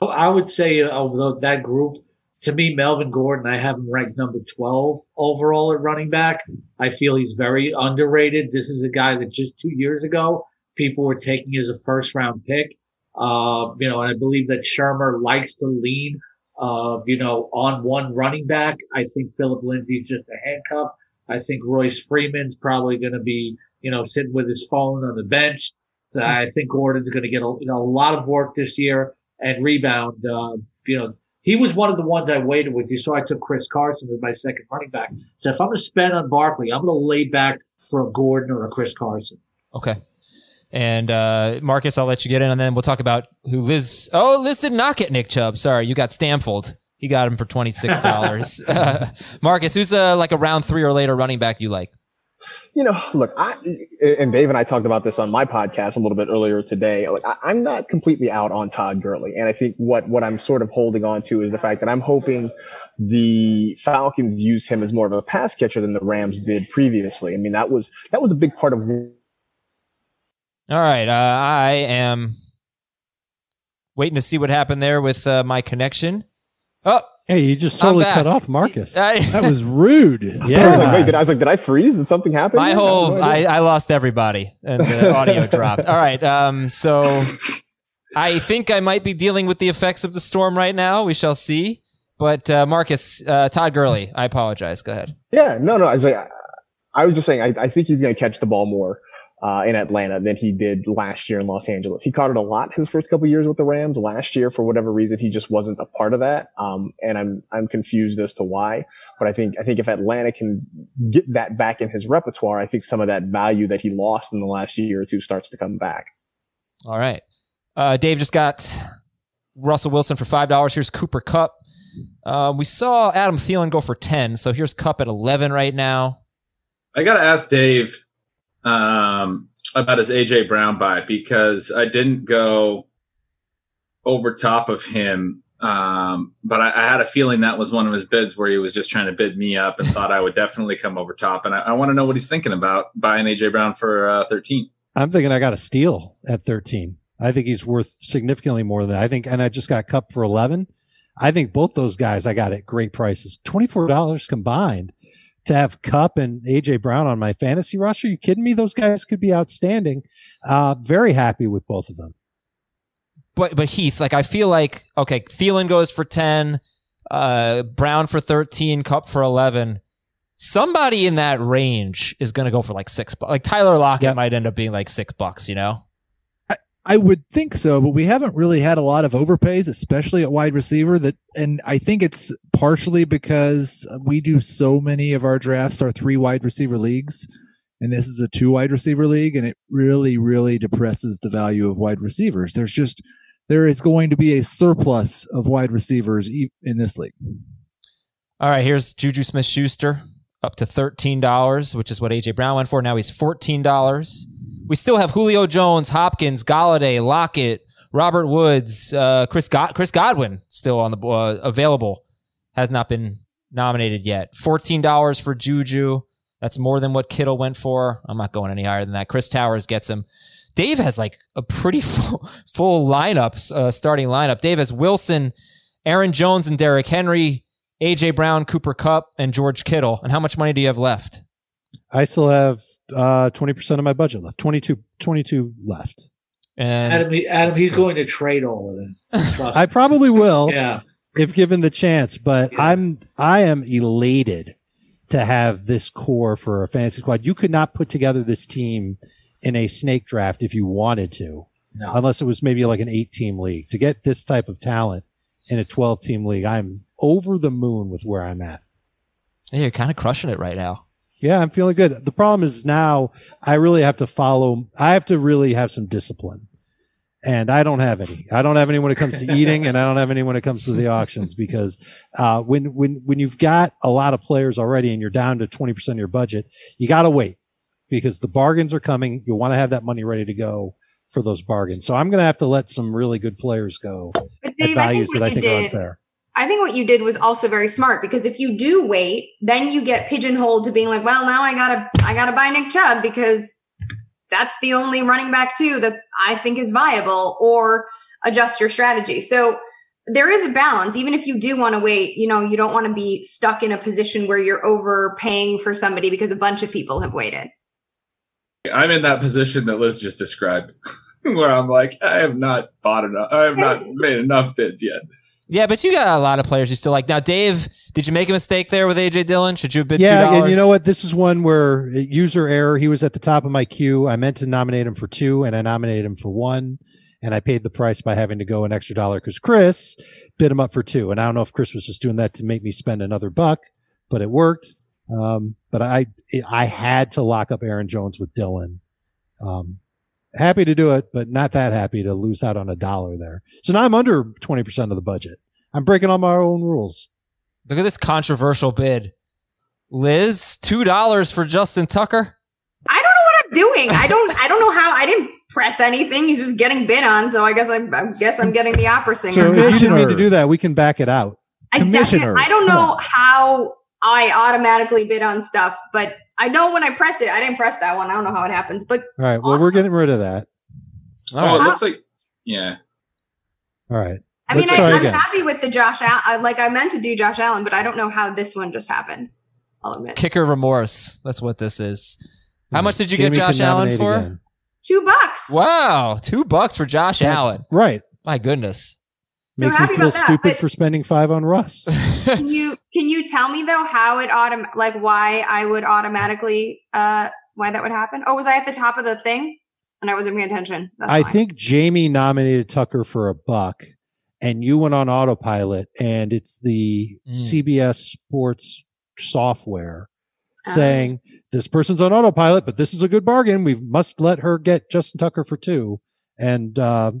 Well, I would say of that group, to me, Melvin Gordon, I have him ranked number 12 overall at running back. I feel he's very underrated. This is a guy that just two years ago, people were taking as a first round pick. Uh, you know, and I believe that Shurmur likes to lean uh, you know, on one running back. I think Philip Lindsay's just a handcuff. I think Royce Freeman's probably going to be, you know, sitting with his phone on the bench. So I think Gordon's going to get a, you know, a lot of work this year and rebound. Uh, you know, he was one of the ones I waited with. You saw I took Chris Carson as my second running back. So if I'm going to spend on Barkley, I'm going to lay back for a Gordon or a Chris Carson. Okay. And uh, Marcas, I'll let you get in, and then we'll talk about who Liz. Oh, Liz did not get Nick Chubb. Sorry, you got Stamfold. He got him for twenty six dollars. *laughs* *laughs* Marcas, who's a, like a round three or later running back you like? You know, look, I and Dave and I talked about this on my podcast a little bit earlier today. Like, I, I'm not completely out on Todd Gurley, and I think what what I'm sort of holding on to is the fact that I'm hoping the Falcons use him as more of a pass catcher than the Rams did previously. I mean, that was that was a big part of all right. Uh, I am waiting to see what happened there with uh, my connection. Oh, hey, you just totally cut off Marcas. I, that *laughs* was rude. *laughs* Yeah. I was, like, Wait, did, I was like, did I freeze? Did something happen? My whole, I, I, lost everybody and the *laughs* audio dropped. All right. Um, so I think I might be dealing with the effects of the storm right now. We shall see. But uh, Marcas, uh, Todd Gurley, I apologize. Go ahead. Yeah, no, no. I was like, I was just saying, I, I think he's going to catch the ball more uh, in Atlanta than he did last year in Los Angeles. He caught it a lot his first couple years with the Rams. Last year, for whatever reason, he just wasn't a part of that. Um, and I'm I'm confused as to why. But I think I think if Atlanta can get that back in his repertoire, I think some of that value that he lost in the last year or two starts to come back. All right, uh, Dave just got Russell Wilson for five dollars. Here's Cooper Kupp. Uh, we saw Adam Thielen go for ten, so here's Kupp at eleven right now. I got to ask Dave um, about his AJ Brown buy because I didn't go over top of him. Um, but I, I, had a feeling that was one of his bids where he was just trying to bid me up and thought I would definitely come over top. And I, I want to know what he's thinking about buying AJ Brown for uh, 13. I'm thinking I got a steal at 13. I think he's worth significantly more than that. I think, and I just got Kupp for 11. I think both those guys I got at great prices, $24 combined to have Kupp and AJ Brown on my fantasy roster. Are you kidding me? Those guys could be outstanding. Uh, very happy with both of them. But but Heath, like I feel like okay, Thielen goes for ten, uh, Brown for thirteen, Kupp for eleven. Somebody in that range is going to go for like six. bucks. Like Tyler Lockett yep. might end up being like six bucks. You know. I would think so, but we haven't really had a lot of overpays, especially at wide receiver. That, and I think it's partially because we do so many of our drafts are three wide receiver leagues, and this is a two wide receiver league, and it really, really depresses the value of wide receivers. There's just there is going to be a surplus of wide receivers in this league. All right, here's Juju Smith Schuster up to thirteen dollars, which is what AJ Brown went for. Now he's fourteen dollars. We still have Julio Jones, Hopkins, Golladay, Lockett, Robert Woods, uh, Chris God- Chris Godwin still on the uh, available. Has not been nominated yet. Fourteen dollars for Juju. That's more than what Kittle went for. I'm not going any higher than that. Chris Towers gets him. Dave has like a pretty *laughs* full, full lineup, uh, starting lineup. Dave has Wilson, Aaron Jones, and Derrick Henry, AJ Brown, Cooper Kupp, and George Kittle. And how much money do you have left? I still have uh, 20% of my budget left, 22, 22 left. And Adam, Adam he's going to trade all of them. Trust *laughs* I probably will Yeah. if given the chance, but Yeah. I'm I am elated to have this core for a fantasy squad. You could not put together this team in a snake draft if you wanted to, No. unless it was maybe like an eight team league. To get this type of talent in a 12 team league, I'm over the moon with where I'm at. Yeah, you're kind of crushing it right now. Yeah, I'm feeling good. The problem is now I really have to follow. I have to really have some discipline, and I don't have any. I don't have any when it comes to eating, and I don't have any when it comes to the auctions because uh, when when when you've got a lot of players already and you're down to twenty percent of your budget, you got to wait because the bargains are coming. You want to have that money ready to go for those bargains. So I'm going to have to let some really good players go at Dave, I values think that I think are did, unfair. I think what you did was also very smart because if you do wait, then you get pigeonholed to being like, well, now I gotta I gotta buy Nick Chubb because that's the only running back too that I think is viable, or adjust your strategy. So there is a balance. Even if you do want to wait, you know, you don't want to be stuck in a position where you're overpaying for somebody because a bunch of people have waited. I'm in that position that Liz just described, *laughs* where I'm like, I have not bought enough. I have not *laughs* made enough bids yet. Yeah, but you got a lot of players you still like. Now, Dave, did you make a mistake there with AJ Dillon? Should you have bid yeah, $2? and you know what? This is one where uh, user error. He was at the top of my queue. I meant to nominate him for two, and I nominated him for one, and I paid the price by having to go an extra dollar because Chris bid him up for two. And I don't know if Chris was just doing that to make me spend another buck, but it worked. Um, but I I had to lock up Aaron Jones with Dillon. Um, happy to do it, but not that happy to lose out on a dollar there. So now I'm under twenty percent of the budget. I'm breaking all my own rules. Look at this controversial bid. Liz, $2 for Justin Tucker. I don't know what I'm doing. I don't. I don't know how. I didn't press anything. He's just getting bid on. So I guess I, I guess I'm getting the opera singer. So if you didn't mean to do that, we can back it out. I Commissioner. I don't know how I automatically bid on stuff, but I know when I pressed it. I didn't press that one. I don't know how it happens, but All right. Well, we're getting rid of that. All Oh, it looks like, yeah. All right. I mean, Let's I, try I'm happy with the Josh Allen. Like I meant to do Josh Allen, but I don't know how this one just happened. I'll admit. Kicker remorse. That's what this is. How much did you Jamey get Josh Allen for? again. Two bucks. Wow, two bucks for Josh Yeah. Allen. Right. My goodness. So Makes me happy feel about that, stupid for spending five on Russ. *laughs* Can you can you tell me though how it autom like why I would automatically uh why that would happen? Oh, was I at the top of the thing and I wasn't paying attention? That's I why. think Jamey nominated Tucker for a buck, and you went on autopilot, and it's the Mm. CBS Sports software Oh. saying this person's on autopilot, but this is a good bargain. We must let her get Justin Tucker for two. And uh,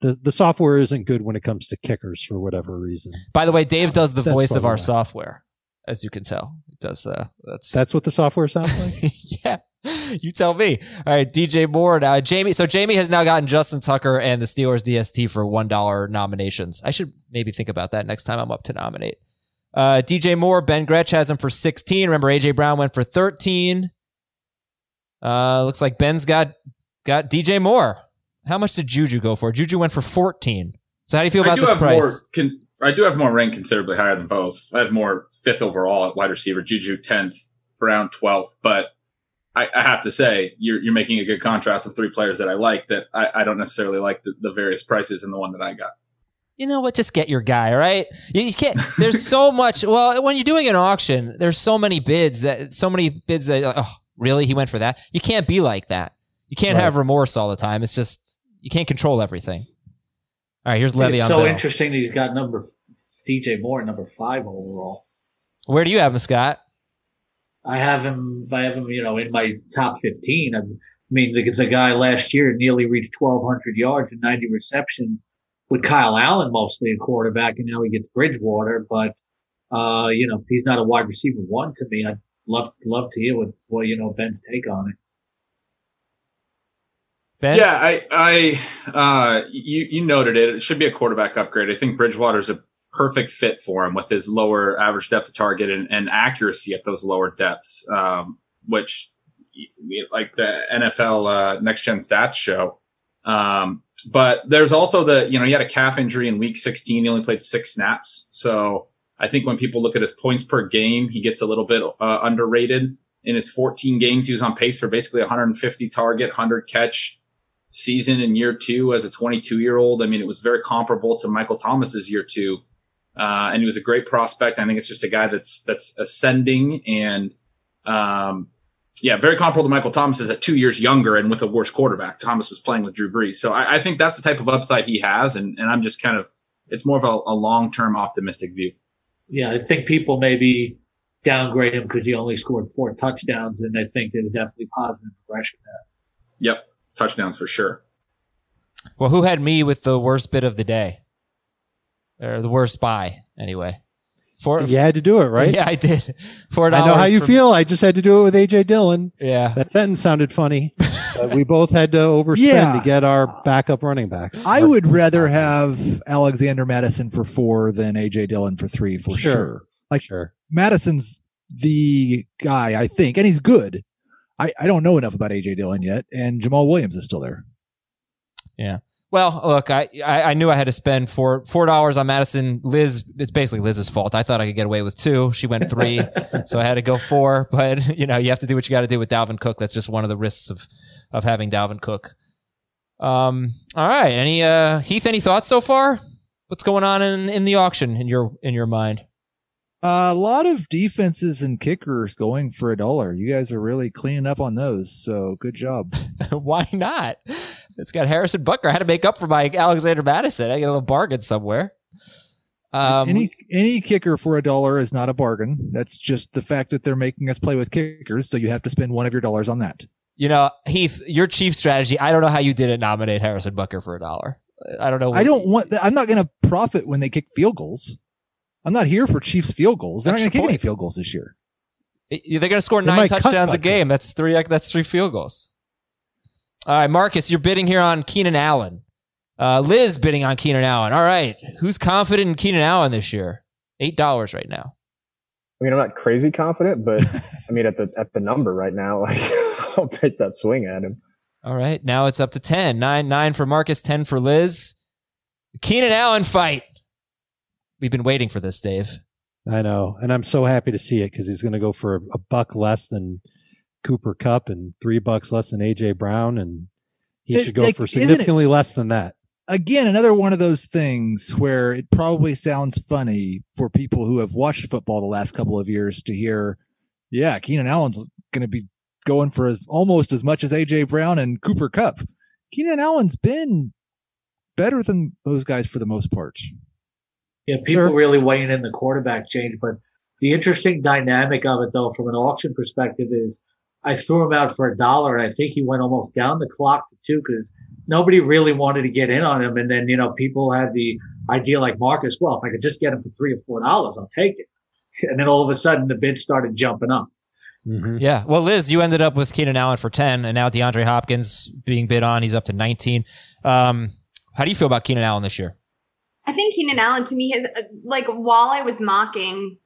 the the software isn't good when it comes to kickers for whatever reason. By the way, Dave does the That's voice of our software, as you can tell. He does uh that's That's what the software sounds like. *laughs* yeah. You tell me. All right, DJ Moore now. Jamey. So Jamey has now gotten Justin Tucker and the Steelers DST for one dollar nominations. I should maybe think about that next time I'm up to nominate. Uh, DJ Moore, Ben Gretch has him for 16. Remember, AJ Brown went for 13. Uh, looks like Ben's got got DJ Moore. How much did Juju go for? Juju went for 14. So how do you feel about this price? more. Con- I do have Moore rank considerably higher than both. I have Moore fifth overall at wide receiver, Juju tenth, Brown twelfth. But I, I have to say, you're you're making a good contrast of three players that I like. That I, I don't necessarily like the, the various prices in the one that I got. you know what? Just get your guy, right? You, you can't. There's so *laughs* much. Well, when you're doing an auction, there's so many bids that so many bids that. Oh, really? He went for that? You can't be like that. You can't Right. have remorse all the time. It's just you can't control everything. All right, here's It's so Bell. interesting that he's got number DJ Moore number five overall. Where do you have him, Scott? I have him. I have him. You know, in my top fifteen. I mean, the, the guy last year nearly reached twelve hundred yards and ninety receptions with Kyle Allen mostly a quarterback, and now he gets Bridgewater. But uh, you know, he's not a wide receiver one to me. I'd love love to hear what well, you know Ben's take on it. Ben? Yeah, I, I, uh, you, you noted it. It should be a quarterback upgrade. I think Bridgewater's a perfect fit for him with his lower average depth of target and, and accuracy at those lower depths, um, which, like the NFL uh, Next Gen Stats show. Um, but there's also the, you know, he had a calf injury in week 16. He only played six snaps. So I think when people look at his points per game, he gets a little bit uh, underrated. In his 14 games, he was on pace for basically 150 target, 100 catch, season in year two as a 22 year old. I mean, it was very comparable to Michael Thomas's year two, uh, and he was a great prospect. I think it's just a guy that's that's ascending and. Um, yeah, very comparable to Michael Thomas is at two years younger and with a worse quarterback. Thomas was playing with Drew Brees. So I, I think that's the type of upside he has. And, and I'm just kind of, it's more of a, a long term optimistic view. Yeah, I think people maybe downgrade him because he only scored four touchdowns, and I think there's definitely positive progression there. Yep, touchdowns for sure. Well, who had me with the worst bit of the day? Or the worst buy, anyway. Four, you had to do it, right? *laughs* Yeah, I did. Four I know how you for- feel. I just had to do it with AJ Dillon. Yeah. That sentence sounded funny. but *laughs* uh, we both had to overspend Yeah. to get our backup running backs. I would rather have Alexander Mattison for four than AJ Dillon for three for Sure. sure. Like sure. Mattison's the guy, I think, and he's good. I, I don't know enough about AJ Dillon yet, and Jamaal Williams is still there. Yeah. Well, look, I, I knew I had to spend four four dollars on Mattison. Liz, it's basically Liz's fault. I thought I could get away with two. She went three, *laughs* so I had to go four. But you know, you have to do what you got to do with Dalvin Cook. That's just one of the risks of of having Dalvin Cook. Um. All right. Any uh Heath? Any thoughts so far? What's going on in in the auction in your in your mind? A lot of defenses and kickers going for a dollar. You guys are really cleaning up on those, so good job. *laughs* Why not? It's got Harrison Butker. I had to make up for my Alexander Mattison. I get a little bargain somewhere. Um, any any kicker for a dollar is not a bargain. That's just the fact that they're making us play with kickers, so you have to spend one of your dollars on that. You know, Heath, your chief strategy. I don't know how you didn't nominate Harrison Butker for a dollar. I don't know. I don't want. I'm not going to profit when they kick field goals. I'm not here for Chiefs field goals. They're not going to your kick any field goals this year. They're going to score nine touchdowns a game. That's three. That's three field goals. All right, Marcas, you're bidding here on Keenan Allen. Uh, Liz bidding on Keenan Allen. All right, who's confident in Keenan Allen this year? Eight dollars right now. I mean, I'm not crazy confident, but *laughs* I mean, at the at the number right now, *laughs* like I'll take that swing at him. All right, now it's up to ten. Nine, nine for Marcas, ten for Liz. Keenan Allen fight. We've been waiting for this, Dave. I know, and I'm so happy to see it because he's going to go for a, a buck less than Cooper Kupp and three bucks less than AJ Brown, and he It- should go like, for isn't it- significantly less than that. Again, another one of those things where it probably sounds funny for people who have watched football the last couple of years to hear, yeah, Keenan Allen's going to be going for as almost as much as AJ Brown and Cooper Kupp. Keenan Allen's been better than those guys for the most part. Yeah, people Sure. really weighing in the quarterback change. But the interesting dynamic of it, though, from an auction perspective, is I threw him out for a dollar, and I think he went almost down the clock to two because nobody really wanted to get in on him. And then, you know, people had the idea like Marcas, well, if I could just get him for three or four dollars, I'll take it. *laughs* And then all of a sudden, the bid started jumping up. Yeah. Well, Liz, you ended up with Keenan Allen for 10, and now DeAndre Hopkins being bid on. He's up to 19. Um, how do you feel about Keenan Allen this year? I think Keenan Allen to me has uh, like while I was mocking,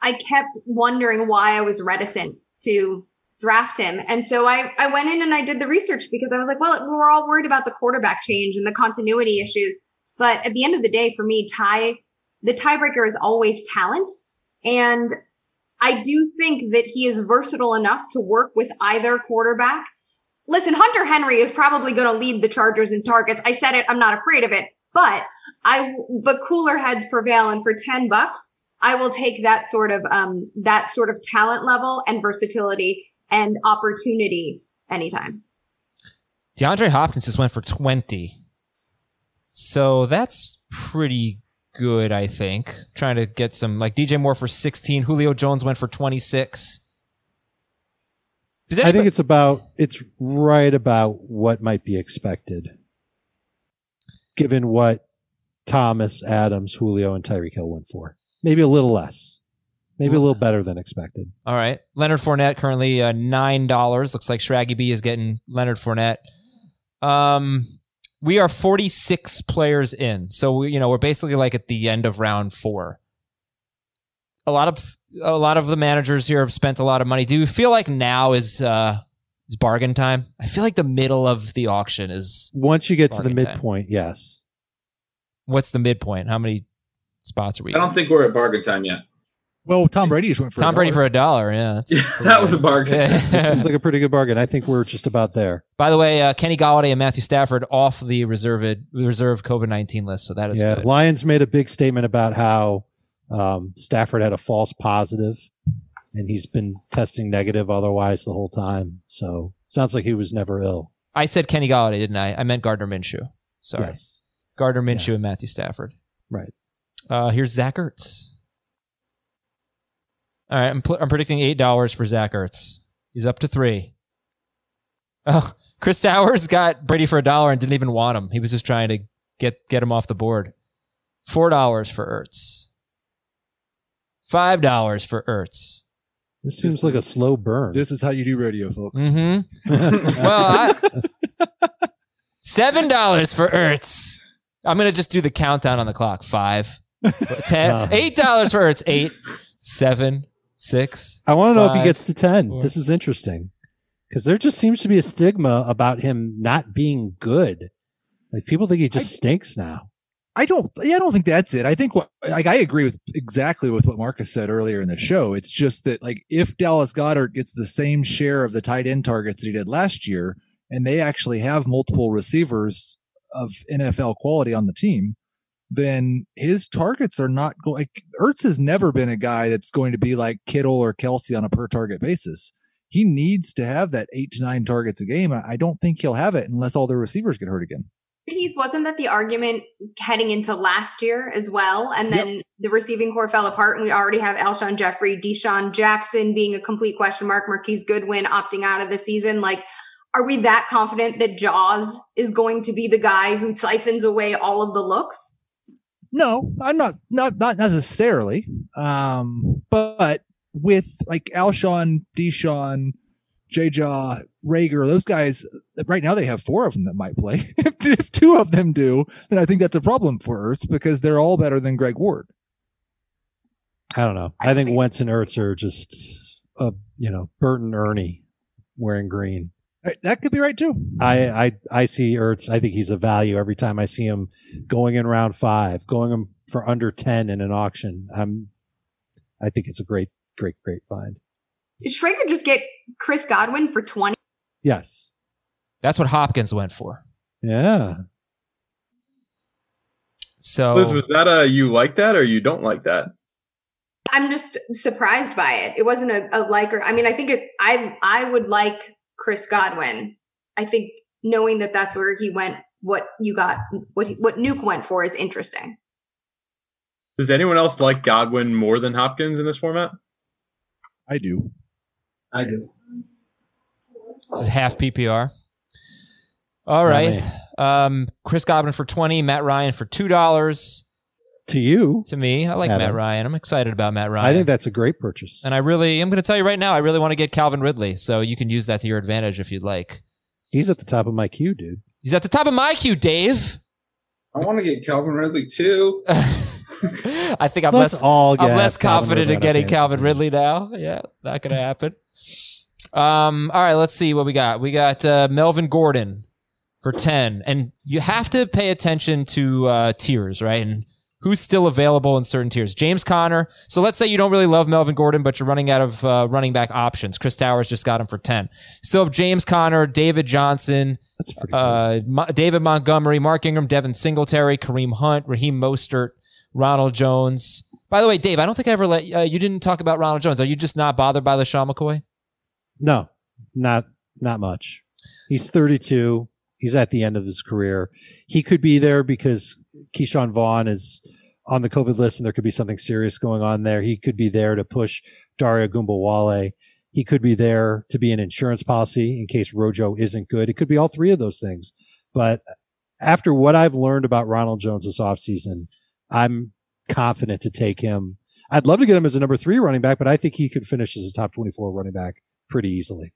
I kept wondering why I was reticent to draft him. And so I, I went in and I did the research because I was like, well, we're all worried about the quarterback change and the continuity issues. But at the end of the day, for me, tie, the tiebreaker is always talent. And I do think that he is versatile enough to work with either quarterback. Listen, Hunter Henry is probably going to lead the Chargers in targets. I said it. I'm not afraid of it, but I, but cooler heads prevail. And for 10 bucks, I will take that sort of, um, that sort of talent level and versatility and opportunity anytime. DeAndre Hopkins just went for 20. So that's pretty good, I think. Trying to get some, like DJ Moore for 16. Julio Jones went for 26. Does I think it's about it's right about what might be expected, given what Thomas, Adams, Julio, and Tyreek Hill went for. Maybe a little less, maybe a little better than expected. All right. Leonard Fournette currently uh, $9. Looks like Shraggy B is getting Leonard Fournette. Um, we are 46 players in. So, we, you know, we're basically like at the end of round four. A lot of a lot of the managers here have spent a lot of money. Do you feel like now is uh is bargain time? I feel like the middle of the auction is Once you get to the Bargain time. midpoint, yes. What's the midpoint? How many spots are we? I don't think we're at bargain time yet. Well, Tom Brady just went for Tom a Brady for a dollar. Yeah, that's that was a bargain. Seems like a pretty good bargain. I think we're just about there. By the way, uh, Kenny Golladay and Matthew Stafford off the reserved reserve COVID nineteen list, so that is yeah, good. Lions made a big statement about how um, Stafford had a false positive, and he's been testing negative otherwise the whole time. So sounds like he was never ill. I said Kenny Golladay, didn't I? I meant Gardner Minshew. Sorry, Yes, Gardner Minshew and Matthew Stafford. right. Uh, here's Zach Ertz. All right, I'm, pl- I'm predicting eight dollars for Zach Ertz. He's up to three. Oh, *laughs* Chris Towers got Brady for a dollar and didn't even want him. He was just trying to get get him off the board. Four dollars for Ertz. Five dollars for Ertz. This seems like a slow burn. This is how you do radio, folks. Mm-hmm. *laughs* well, I, seven dollars for Ertz. I'm gonna just do the countdown on the clock. Five, *laughs* ten, Uh. eight dollars for Ertz. Eight, seven, six. I want to know if he gets to 10. four. This is interesting because there just seems to be a stigma about him not being good. Like people think he just stinks now. I don't. Yeah, I don't think that's it. I think what like I agree with exactly with what Marcas said earlier in the show. It's just that like if Dallas Goedert gets the same share of the tight end targets that he did last year, and they actually have multiple receivers of NFL quality on the team, then his targets are not going. Like Ertz has never been a guy that's going to be like Kittle or Kelce on a per target basis. He needs to have that eight to nine targets a game. I don't think he'll have it unless all the receivers get hurt again. Heath, wasn't that the argument heading into last year as well? And then the receiving corps fell apart, and we already have Alshon Jeffery, DeSean Jackson being a complete question mark, Marquise Goodwin opting out of the season. Like, are we that confident that Jaws is going to be the guy who siphons away all of the looks? No, I'm not not not necessarily. Um, but with like Alshon, DeSean, J Jaw, Reagor, those guys right now they have four of them that might play. *laughs* if, if two of them do, then I think that's a problem for Ertz because they're all better than Greg Ward. I don't know. I think Wentz and Ertz are just, uh, you know, Burton Ernie wearing green. Uh, That could be right too. I, I I see Ertz. I think he's a value every time I see him going in round five, going him for under ten in an auction. I'm, I think it's a great, great, great find. Did Schrager just get Chris Godwin for 20? Yes. That's what Hopkins went for. Yeah. So Liz, was that a you like that or you don't like that? I'm just surprised by it. It wasn't a, a like or I mean, I think it, I I would like Chris Godwin. I think knowing that that's where he went, what you got, what he, what Nuke went for is interesting. Does anyone else like Godwin more than Hopkins in this format? I do. I do. This is half PPR. All right. Not right. me. Um, Chris Godwin for 20, Matt Ryan for $2 To you, to me. I like Adam. Matt Ryan. I'm excited about Matt Ryan. I think that's a great purchase. and I really, I'm going to tell you right now, I really want to get Calvin Ridley. So you can use that to your advantage if you'd like. He's at the top of my queue, dude. He's at the top of my queue, Dave. I want to get Calvin Ridley too. *laughs* I think I'm Let's less, all I'm less confident in getting Calvin. Ridley now. Yeah, not going to happen. Um, all right, let's see what we got. We got uh, Melvin Gordon for 10. And you have to pay attention to uh, tiers, right? And who's still available in certain tiers. James Conner. So let's say you don't really love Melvin Gordon, but you're running out of uh, running back options. Chris Towers just got him for 10. Still have James Conner, David Johnson, uh, Mo- David Montgomery, Mark Ingram, Devin Singletary, Kareem Hunt, Raheem Mostert, Ronald Jones. By the way, Dave, I don't think I ever let uh, you didn't talk about Ronald Jones. Are you just not bothered by LeSean McCoy? No, not not much. He's 32. He's at the end of his career. He could be there because Ke'Shawn Vaughn is on the COVID list and there could be something serious going on there. He could be there to push Dare Ogunbowale. He could be there to be an insurance policy in case Rojo isn't good. It could be all three of those things. But after what I've learned about Ronald Jones this offseason, I'm confident to take him. I'd love to get him as a number three running back, but I think he could finish as a top 24 running back pretty easily.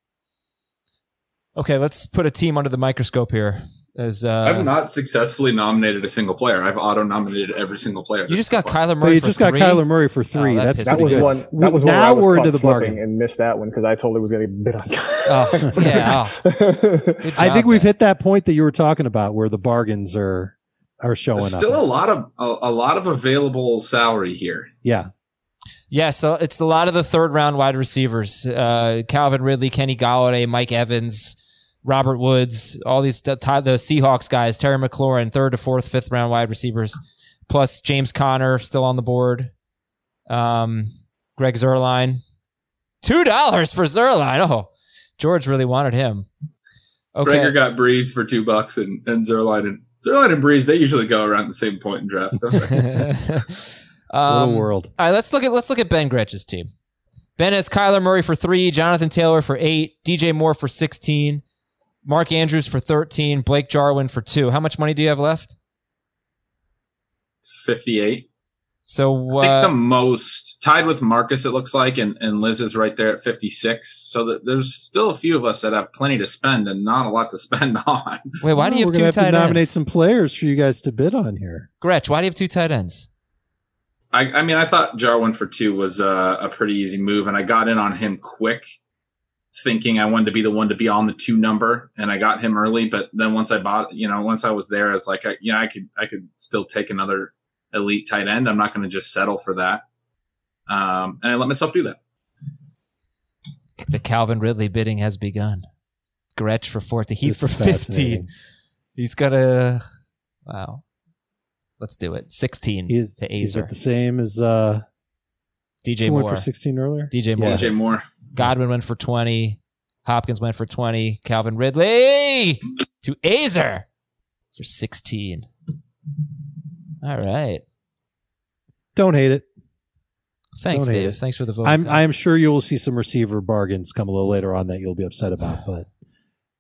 Okay, let's put a team under the microscope here. As uh, I've not successfully nominated a single player. I've auto nominated every single player. you just got Kyler But Murray. you for just got three? Kyler Murray for three. Oh, that That's That was good. one. That was one now where I was we're into the slipping bargain. and missed that one because I totally was going to bid on. Oh, *laughs* yeah. Oh, good I job, think we've man. hit that point that you were talking about where the bargains are are showing There's up. still a lot of a, a lot of available salary here. yeah. Yeah, so it's a lot of the third round wide receivers: uh, Calvin Ridley, Kenny Golladay, Mike Evans, Robert Woods, all these the, the Seahawks guys, Terry McLaurin, third to fourth, fifth round wide receivers, plus James Conner still on the board. Um, Greg Zuerlein, two dollars for Zuerlein. Oh, George really wanted him. Okay. Gregor got Brees for two bucks, and and Zuerlein and Zuerlein and Brees they usually go around the same point in draft. *laughs* um, world. All right, let's look at let's look at Ben Gretch's team. Ben has Kyler Murray for three, Jonathan Taylor for eight, DJ Moore for sixteen, Mark Andrews for thirteen, Blake Jarwin for two. How much money do you have left? Fifty-eight. So uh, I think the most tied with Marcas, it looks like, and, and Liz is right there at 56. So that there's still a few of us that have plenty to spend and not a lot to *laughs* spend on. Wait, why do you have We're two have tight to nominate some players for you guys to bid on here. Gretch, why do you have two tight ends? I, I mean, I thought Jarwin for two was a, a pretty easy move, and I got in on him quick, thinking I wanted to be the one to be on the two number, and I got him early. But then once I bought, you know, once I was there, I was like, I, you know, I could I could still take another elite tight end. I'm not going to just settle for that. Um, and I let myself do that. The Calvin Ridley bidding has begun. Gretch for fourth, Heath This for 15. He's got a, wow. Let's do it. 16 He's, to he's Aizer. at the same as uh, DJ who went Moore. for 16 earlier. DJ Moore. Yeah. DJ Moore. Godwin went for 20. Hopkins went for 20. Calvin Ridley to Aizer for 16. All right. Don't hate it. Thanks, Don't hate Dave. it. Thanks for the vote. I'm I'm sure you will see some receiver bargains come a little later on that you'll be upset about, but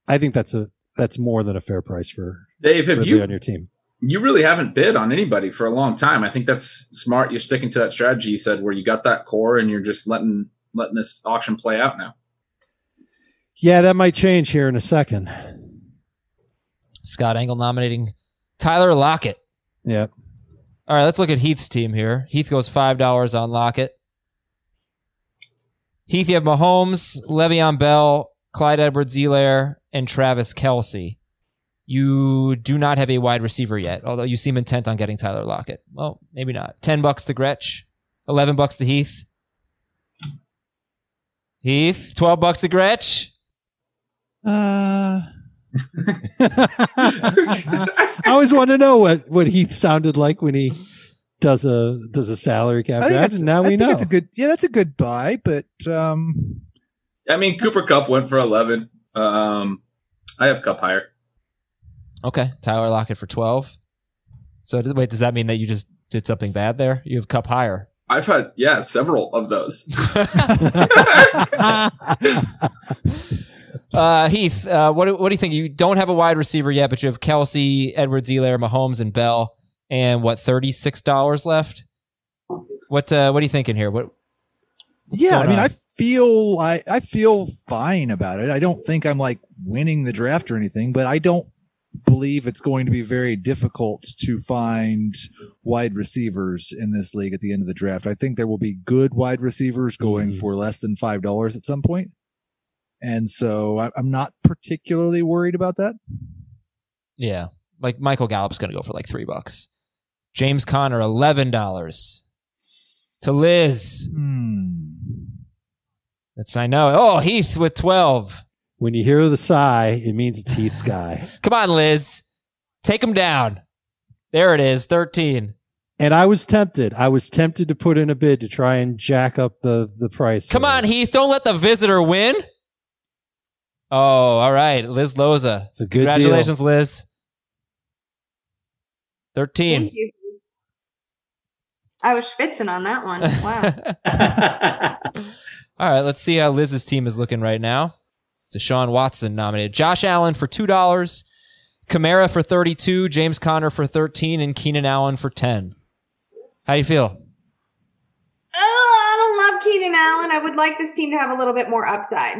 I think that's a that's more than a fair price for Dave, have Ridley you on your team. you really haven't bid on anybody for a long time. I think that's smart. You're sticking to that strategy you said where you got that core and you're just letting letting this auction play out now. Yeah, that might change here in a second. Scott Engel nominating Tyler Lockett. Yep. All right, let's look at Heath's team here. Heath goes $5 on Lockett. Heath, you have Mahomes, Le'Veon Bell, Clyde Edwards Helaire, and Travis Kelce. You do not have a wide receiver yet, although you seem intent on getting Tyler Lockett. Well, maybe not. 10 bucks to Gretch, 11 bucks to Heath. Heath, 12 bucks to Gretch. Uh, *laughs* I always want to know what what he sounded like when he does a does a salary cap I think that's now I we think know. it's a good yeah that's a good buy, but um I mean, Cooper Kupp went for 11. Um, I have Kupp higher. Okay, Tyler Lockett for 12. So, wait, does that mean that you just did something bad there? You have Kupp higher. I've had yeah several of those. *laughs* *laughs* Uh, Heath, uh, what, what do you think? You don't have a wide receiver yet, but you have Kelce, Edwards, Helaire, Mahomes, and Bell, and what thirty six dollars left? What uh, what are you thinking here? What? yeah, I mean on? I feel I I feel fine about it. I don't think I'm like winning the draft or anything, but I don't believe it's going to be very difficult to find wide receivers in this league at the end of the draft. I think there will be good wide receivers going for less than five dollars at some point. And so I- I'm not particularly worried about that. Yeah, like Michael Gallup's going to go for like three bucks. James Conner, eleven dollars. To Liz, Hmm. that's I know. Oh, Heath with twelve. When you hear the sigh, it means it's Heath's guy. *laughs* Come on, Liz, take him down. There it is, thirteen. And I was tempted. I was tempted to put in a bid to try and jack up the the price. Come on, Heath, don't let the visitor win. Oh, all right, Liz Loza. It's a good Congratulations, Liz. Thirteen. Thank you. I was schwitzing on that one. Wow. *laughs* All right, let's see how Liz's team is looking right now. Sean Watson nominated. Josh Allen for two dollars, Kamara for thirty-two, James Conner for thirteen, and Keenan Allen for ten. How do you feel? Oh, I don't love Keenan Allen. I would like this team to have a little bit more upside.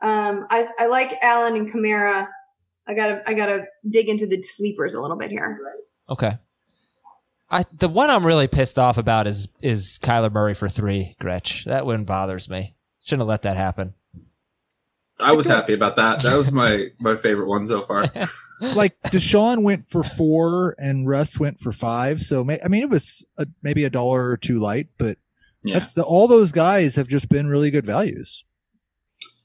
Um, I I like Allen and Kamara. I gotta I gotta dig into the sleepers a little bit here. Okay. I the one I'm really pissed off about is is Kyler Murray for three, Gretch. That one bothers me. Shouldn't have let that happen. I was happy about that. That was my my favorite one so far. *laughs* *laughs* like Deshaun went for four and Russ went for five. So may, I mean, it was a, maybe a dollar or two light, but Yeah. That's the all those guys have just been really good values.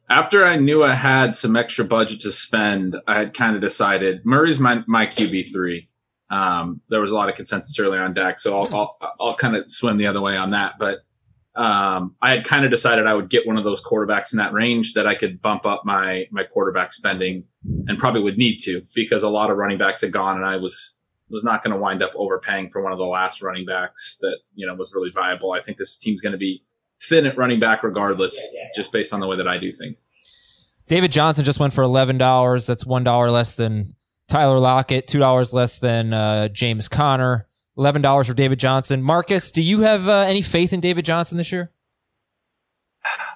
After I knew I had some extra budget to spend, I had kind of decided Murray's my my QB three. Um, there was a lot of consensus early on Dak, so I'll I'll, I'll kind of swim the other way on that. But um, I had kind of decided I would get one of those quarterbacks in that range that I could bump up my my quarterback spending, and probably would need to because a lot of running backs had gone, and I was was not going to wind up overpaying for one of the last running backs that you know was really viable. I think this team's going to be thin at running back regardless, just based on the way that I do things. David Johnson just went for eleven dollars. That's one dollar less than Tyler Lockett, two dollars less than uh, James Conner, eleven dollars for David Johnson. Marcas, do you have uh, any faith in David Johnson this year?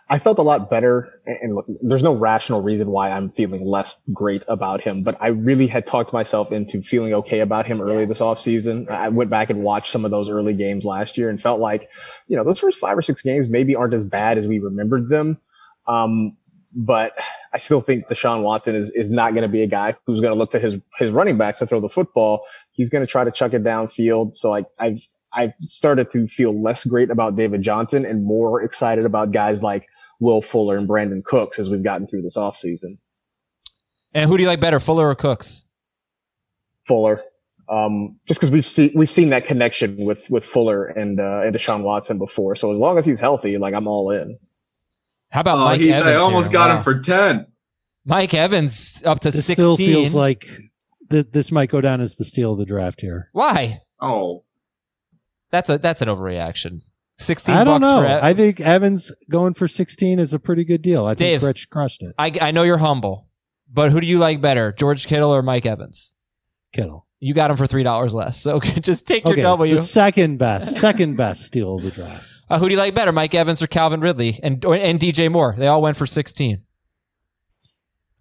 I felt a lot better, and look, there's no rational reason why I'm feeling less great about him, but I really had talked myself into feeling okay about him early this offseason. I went back and watched some of those early games last year and felt like, you know, those first five or six games maybe aren't as bad as we remembered them. Um, but I still think Deshaun Watson is, is not going to be a guy who's going to look to his, his running backs to throw the football. He's going to try to chuck it downfield. So I, I've, I've started to feel less great about David Johnson and more excited about guys like Will Fuller and Brandin Cooks as we've gotten through this offseason. And who do you like better, Fuller or Cooks? Fuller. Um, just because we've seen we've seen that connection with with Fuller and uh, and Deshaun Watson before. So as long as he's healthy, like I'm all in. How about Oh, Mike he- Evans? I almost here? got Wow. him for ten. Mike Evans up to This sixteen. still feels like th- this might go down as the steal of the draft here. Why? Oh, That's a that's an overreaction. Sixteen I don't bucks know. for Ev- I think Evans going for 16 is a pretty good deal. I Dave. think Rich crushed it. I, I know you're humble, but who do you like better, George Kittle or Mike Evans? Kittle. You got him for three dollars less, so *laughs* just take your Okay, W. the second best, second best steal of the draft. *laughs* Uh, who do you like better, Mike Evans or Calvin Ridley and or, and DJ Moore? They all went for sixteen.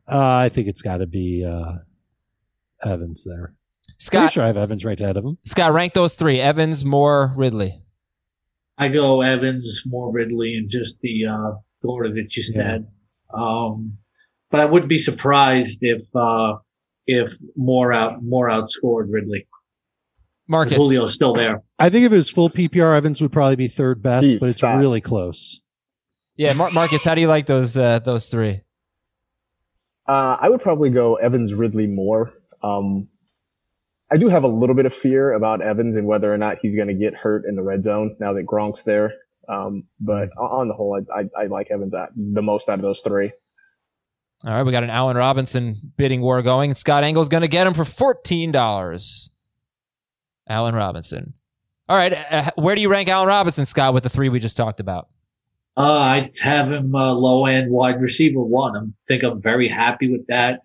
Uh, I think it's got to be uh, Evans there. Scott, I'm Pretty sure I have Evans right ahead of him. Scott, rank those three: Evans, Moore, Ridley. I go Evans, Moore Ridley, and just the uh, the order that you said. Um, but I wouldn't be surprised if uh, if Moore out Moore outscored Ridley. Marcas. Julio's still there. I think if it was full PPR, Evans would probably be third best, Pete, but it's stop. really close. Yeah, Mar- Marcas, how do you like those uh, those three? Uh, I would probably go Evans Ridley Moore. Um, I do have a little bit of fear about Evans and whether or not he's going to get hurt in the red zone now that Gronk's there. Um, but on the whole, I, I, I like Evans at the most out of those three. All right, we got an Allen Robinson bidding war going. Scott Engel's going to get him for fourteen dollars. Allen Robinson. All right, uh, where do you rank Allen Robinson, Scott, with the three we just talked about? Uh, I'd have him uh, low end wide receiver one. I think I'm very happy with that.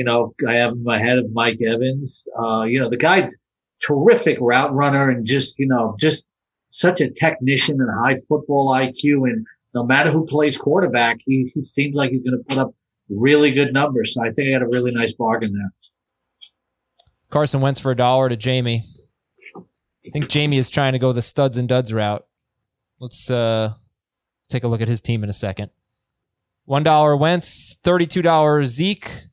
You know, I have him ahead of Mike Evans. Uh, you know, the guy's terrific route runner and just, you know, just such a technician and high football IQ. And no matter who plays quarterback, he, he seems like he's going to put up really good numbers. So I think I got a really nice bargain there. Carson Wentz for a dollar to Jamey. I think Jamey is trying to go the studs and duds route. Let's uh, take a look at his team in a second. One dollar Wentz, thirty-two dollars Zeke,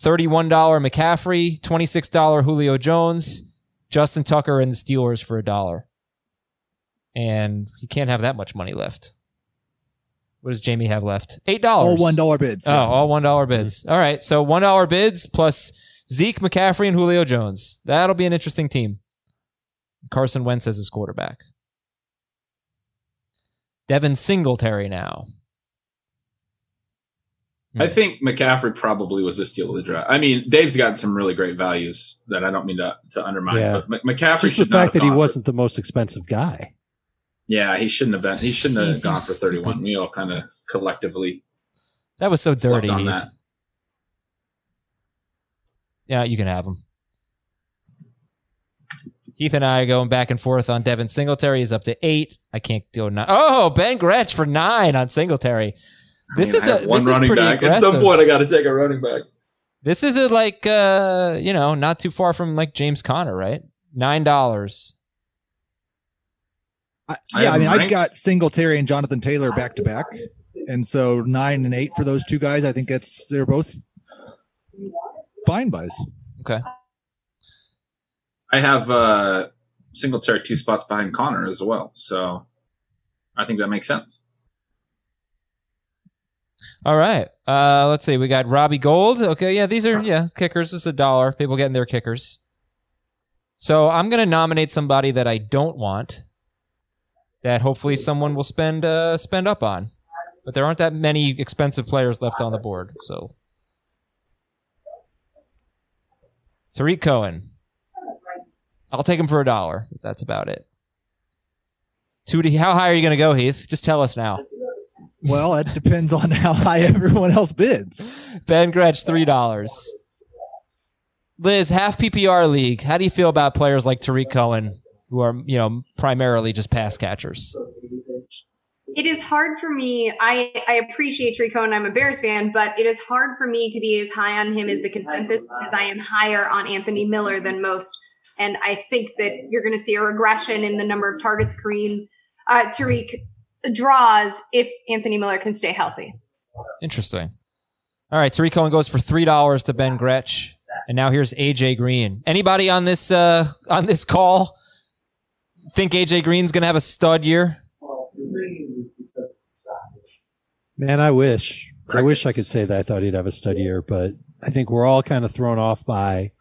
thirty-one dollar McCaffrey, twenty-six dollar Julio Jones, Justin Tucker, and the Steelers for a dollar. And he can't have that much money left. What does Jamey have left? Eight dollars. All one dollar bids. Oh, all one dollar bids. Mm-hmm. All right, so one dollar bids plus Zeke, McCaffrey, and Julio Jones. That'll be an interesting team. Carson Wentz as his quarterback. Devin Singletary now. I hmm. think McCaffrey probably was a steal of the draft. I mean, Dave's got some really great values that I don't mean to, to undermine, Yeah. but M- McCaffrey Just the fact that he for- wasn't the most expensive guy. yeah, he shouldn't have been. He shouldn't have You gone for stupid. 31. We all kind of collectively That was so dirty. on that. Yeah, you can have him. Heath and I are going back and forth on Devin Singletary. He's up to eight. I can't go nine. Oh, Ben Gretch for nine on Singletary. This I mean, is I have a one this is running pretty back. aggressive. At some point, I got to take a running back. This is a like uh you know not too far from like James Conner, right? Nine dollars. I, I yeah, I mean, him I've ranked- got Singletary and Jonathan Taylor back to back, and so nine and eight for those two guys. I think that's they're both fine buys. Okay. I have uh Singletary two spots behind Conner as well. So I think that makes sense. All right. Uh, let's see. We got Robbie Gould. Okay, yeah, these are yeah kickers. It's a dollar. People getting their kickers. So I'm gonna nominate somebody that I don't want. That hopefully someone will spend uh, spend up on, but there aren't that many expensive players left on the board. So Tarik Cohen. I'll take him for a dollar. That's about it. Two to, how high are you going to go, Heath? Just tell us now. Well, it depends on how high everyone else bids. Ben Gretch, three dollars. Liz, half PPR league. How do you feel about players like Tarik Cohen, who are you know primarily just pass catchers? It is hard for me. I, I appreciate Tarik Cohen. I'm a Bears fan, but it is hard for me to be as high on him as the consensus because I am higher on Anthony Miller than most. And I think that you're going to see a regression in the number of targets Kareem uh, Tarik draws if Anthony Miller can stay healthy. Interesting. All right, Tarik Cohen goes for three dollars to Ben Gretch, and now here's AJ Green. Anybody on this uh, on this call think AJ Green's going to have a stud year? Man, I wish. I wish I could say that I thought he'd have a stud year, but I think we're all kind of thrown off by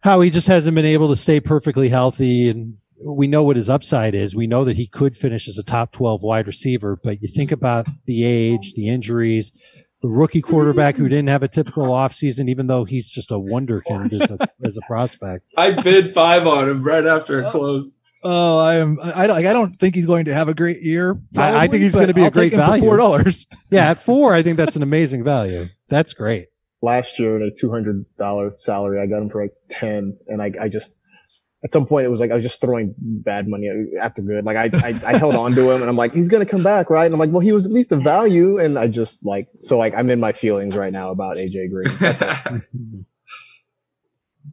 how he just hasn't been able to stay perfectly healthy. And we know what his upside is. We know that he could finish as a top 12 wide receiver, but you think about the age, the injuries, the rookie quarterback who didn't have a typical offseason, even though he's just a wonderkind as a, as a prospect. I bid five on him right after it oh. closed. Oh, I am. I don't. Like, I don't think he's going to have a great year. I, I think he's going to be I'll a great take him value. for four dollars. *laughs* Yeah, at four, I think that's an amazing value. That's great. Last year at a two hundred dollar salary, I got him for like ten, and I, I just at some point it was like I was just throwing bad money after good. Like I, I, I held on to him, and I'm like, he's gonna come back, right? And I'm like, well, he was at least a value, and I just like so like I'm in my feelings right now about AJ Green. That's. *laughs*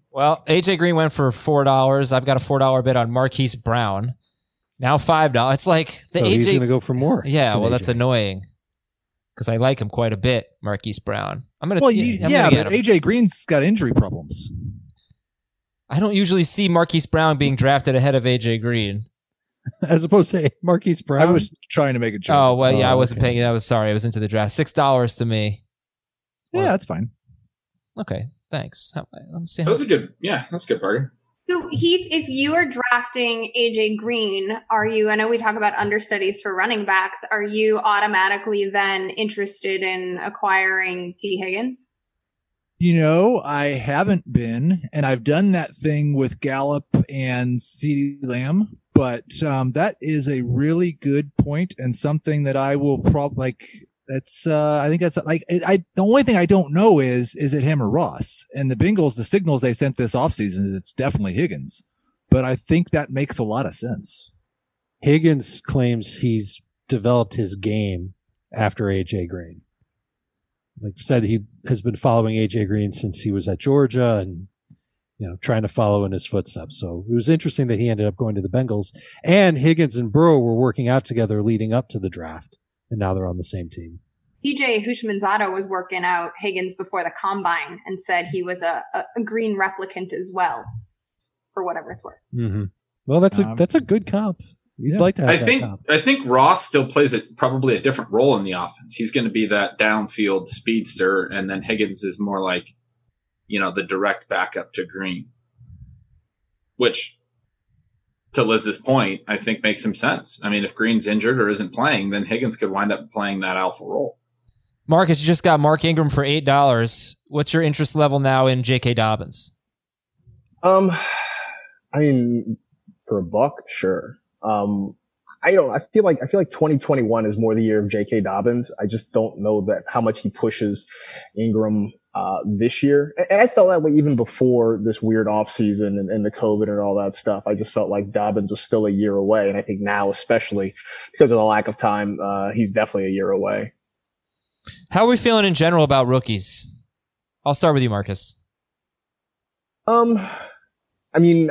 Well, AJ Green went for four dollars. I've got a four dollar bid on Marquise Brown. Now five dollars. It's like the So AJ. he's going to go for more. yeah, than well, that's annoying because I like him quite a bit, Marquise Brown. I'm gonna. Well, yeah, you, I'm yeah, gonna but. AJ Green's got injury problems. I don't usually see Marquise Brown being drafted ahead of AJ Green. *laughs* as opposed to Marquise Brown. I was trying to make a joke. Oh well, yeah, I Oh, wasn't okay. paying. I was sorry. I was into the draft. Six dollars to me. yeah, that's fine. Okay, thanks. How- Let me see. That was a good, yeah, that's a good bargain. So Heath, if you are drafting AJ Green, are you? I know we talk about understudies for running backs. Are you automatically then interested in acquiring Tee Higgins? You know, I haven't been, and I've done that thing with Gallup and CeeDee Lamb, but um, that is a really good point and something that I will probably like. That's uh, I think that's like I. The only thing I don't know is is it him or Ross? And the Bengals, the signals they sent this offseason is it's definitely Higgins, but I think that makes a lot of sense. Higgins claims he's developed his game after AJ Green. Like said, he has been following AJ Green since he was at Georgia and you know trying to follow in his footsteps. So it was interesting that he ended up going to the Bengals. And Higgins and Burrow were working out together leading up to the draft, and now they're on the same team. TJ Houshmandzadeh was working out Higgins before the combine and said he was a, a, a green replicant as well, for whatever it's worth. Mm-hmm. Well, that's a Um, that's a good comp. You'd yeah. like to have I that think comp. I think Ross still plays a, probably a different role in the offense. He's going to be that downfield speedster, and then Higgins is more like, you know, the direct backup to Green, which, to Liz's point, I think makes some sense. I mean, if Green's injured or isn't playing, then Higgins could wind up playing that alpha role. Marcas, you just got Mark Ingram for eight dollars. What's your interest level now in J.K. Dobbins? Um, I mean, for a buck, sure. Um, I don't. I feel like I feel like 2021 is more the year of J.K. Dobbins. I just don't know that how much he pushes Ingram uh, this year. And, I felt that way even before this weird offseason and, and the COVID and all that stuff. I just felt like Dobbins was still a year away, and I think now, especially because of the lack of time, uh, he's definitely a year away. How are we feeling in general about rookies? I'll start with you, Marcas. Um, I mean,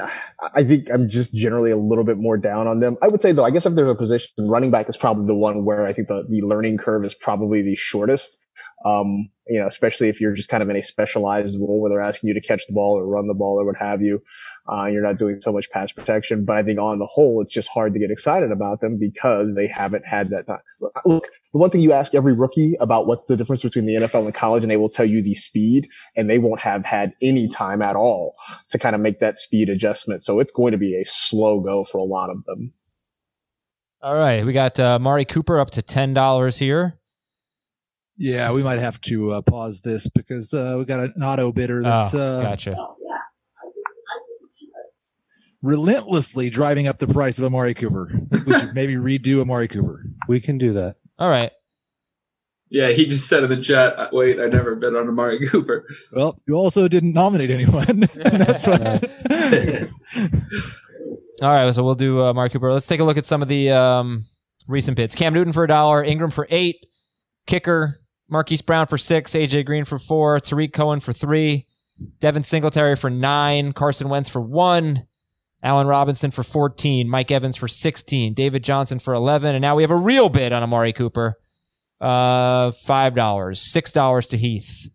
I think I'm just generally a little bit more down on them. I would say though, I guess if there's a position, running back is probably the one where I think the, the learning curve is probably the shortest. Um, you know, especially if you're just kind of in a specialized role where they're asking you to catch the ball or run the ball or what have you. Uh, you're not doing so much pass protection, but I think on the whole, it's just hard to get excited about them because they haven't had that time. Look, the one thing you ask every rookie about what's the difference between the NFL and college, and they will tell you the speed, and they won't have had any time at all to kind of make that speed adjustment. So it's going to be a slow go for a lot of them. All right, we got uh, Mari Cooper up to ten dollars here. Yeah, we might have to uh, pause this because uh, we got an auto bidder that's oh, uh, gotcha. Relentlessly driving up the price of Amari Cooper. We should maybe redo Amari Cooper. We can do that. All right. Yeah, he just said in the chat, "Wait, I never bid on Amari Cooper." Well, you also didn't nominate anyone. *laughs* that's what. *laughs* All right, so we'll do uh, Mark Cooper. Let's take a look at some of the um, recent bids. Cam Newton for a dollar, Ingram for eight, kicker Marquise Brown for six, AJ Green for four, Tarik Cohen for three, Devin Singletary for nine, Carson Wentz for one, Allen Robinson for 14, Mike Evans for 16, David Johnson for 11, and now we have a real bid on Amari Cooper. Uh, $5, $6 to Heath.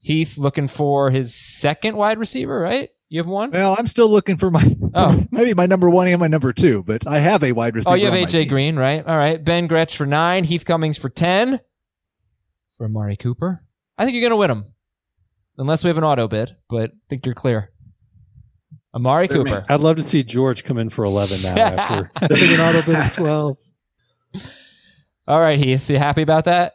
Heath looking for his second wide receiver, right? You have one? Well, I'm still looking for my Oh. *laughs* maybe my number one and my number two, but I have a wide receiver. Oh, you have AJ. Green, right? All right. Ben Gretch for nine. Heath Cummings for 10. For Amari Cooper. I think you're going to win him. Unless we have an auto bid, but I think you're clear. Amari They're me. Cooper. I'd love to see George come in for 11 now *laughs* after having an auto bid of 12. All right, Heath. You happy about that?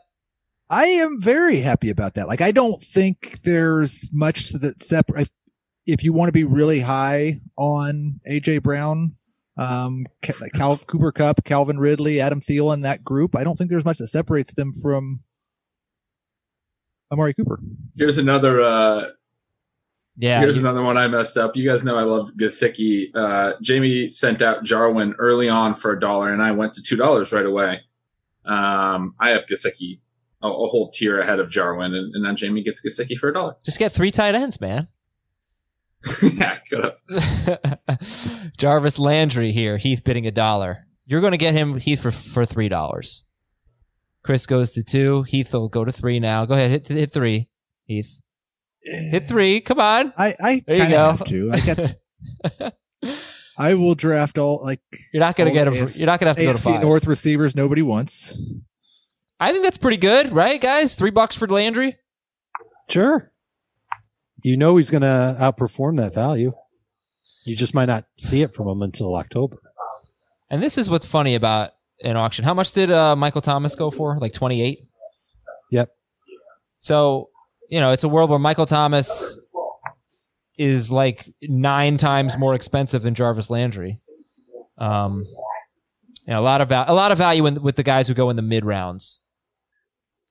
I am very happy about that. Like, I don't think there's much that separate. If you want to be really high on AJ Brown, um, Cal Cooper Kupp, Calvin Ridley, Adam Thielen, that group, I don't think there's much that separates them from Amari Cooper. Here's another. Uh, Yeah. Here's you- another one I messed up. You guys know I love Gesicki. Uh, Jamey sent out Jarwin early on for a dollar, and I went to two dollars right away. Um, I have Gesicki a, a whole tier ahead of Jarwin, and, and then Jamey gets Gesicki for a dollar. Just get three tight ends, man. *laughs* *laughs* yeah, could have. Jarvis Landry here. Heath bidding a dollar. You're going to get him, Heath, for, for $3. Chris goes to two. Heath will go to three now. Go ahead. Hit, hit three, Heath. Hit three. Come on. I, I kind of have to. I got. *laughs* I will draft all like You're not going to get him. AFC you're not going to have to go to AFC five. North receivers nobody wants. I think that's pretty good, right, guys? Three bucks for Landry. Sure. You know he's going to outperform that value. You just might not see it from him until October. And this is what's funny about an auction. How much did uh, Michael Thomas go for? Like 28? Yep. So, you know, it's a world where Michael Thomas is like nine times more expensive than Jarvis Landry. Um, you know, a lot of val- a lot of value in, with the guys who go in the mid rounds.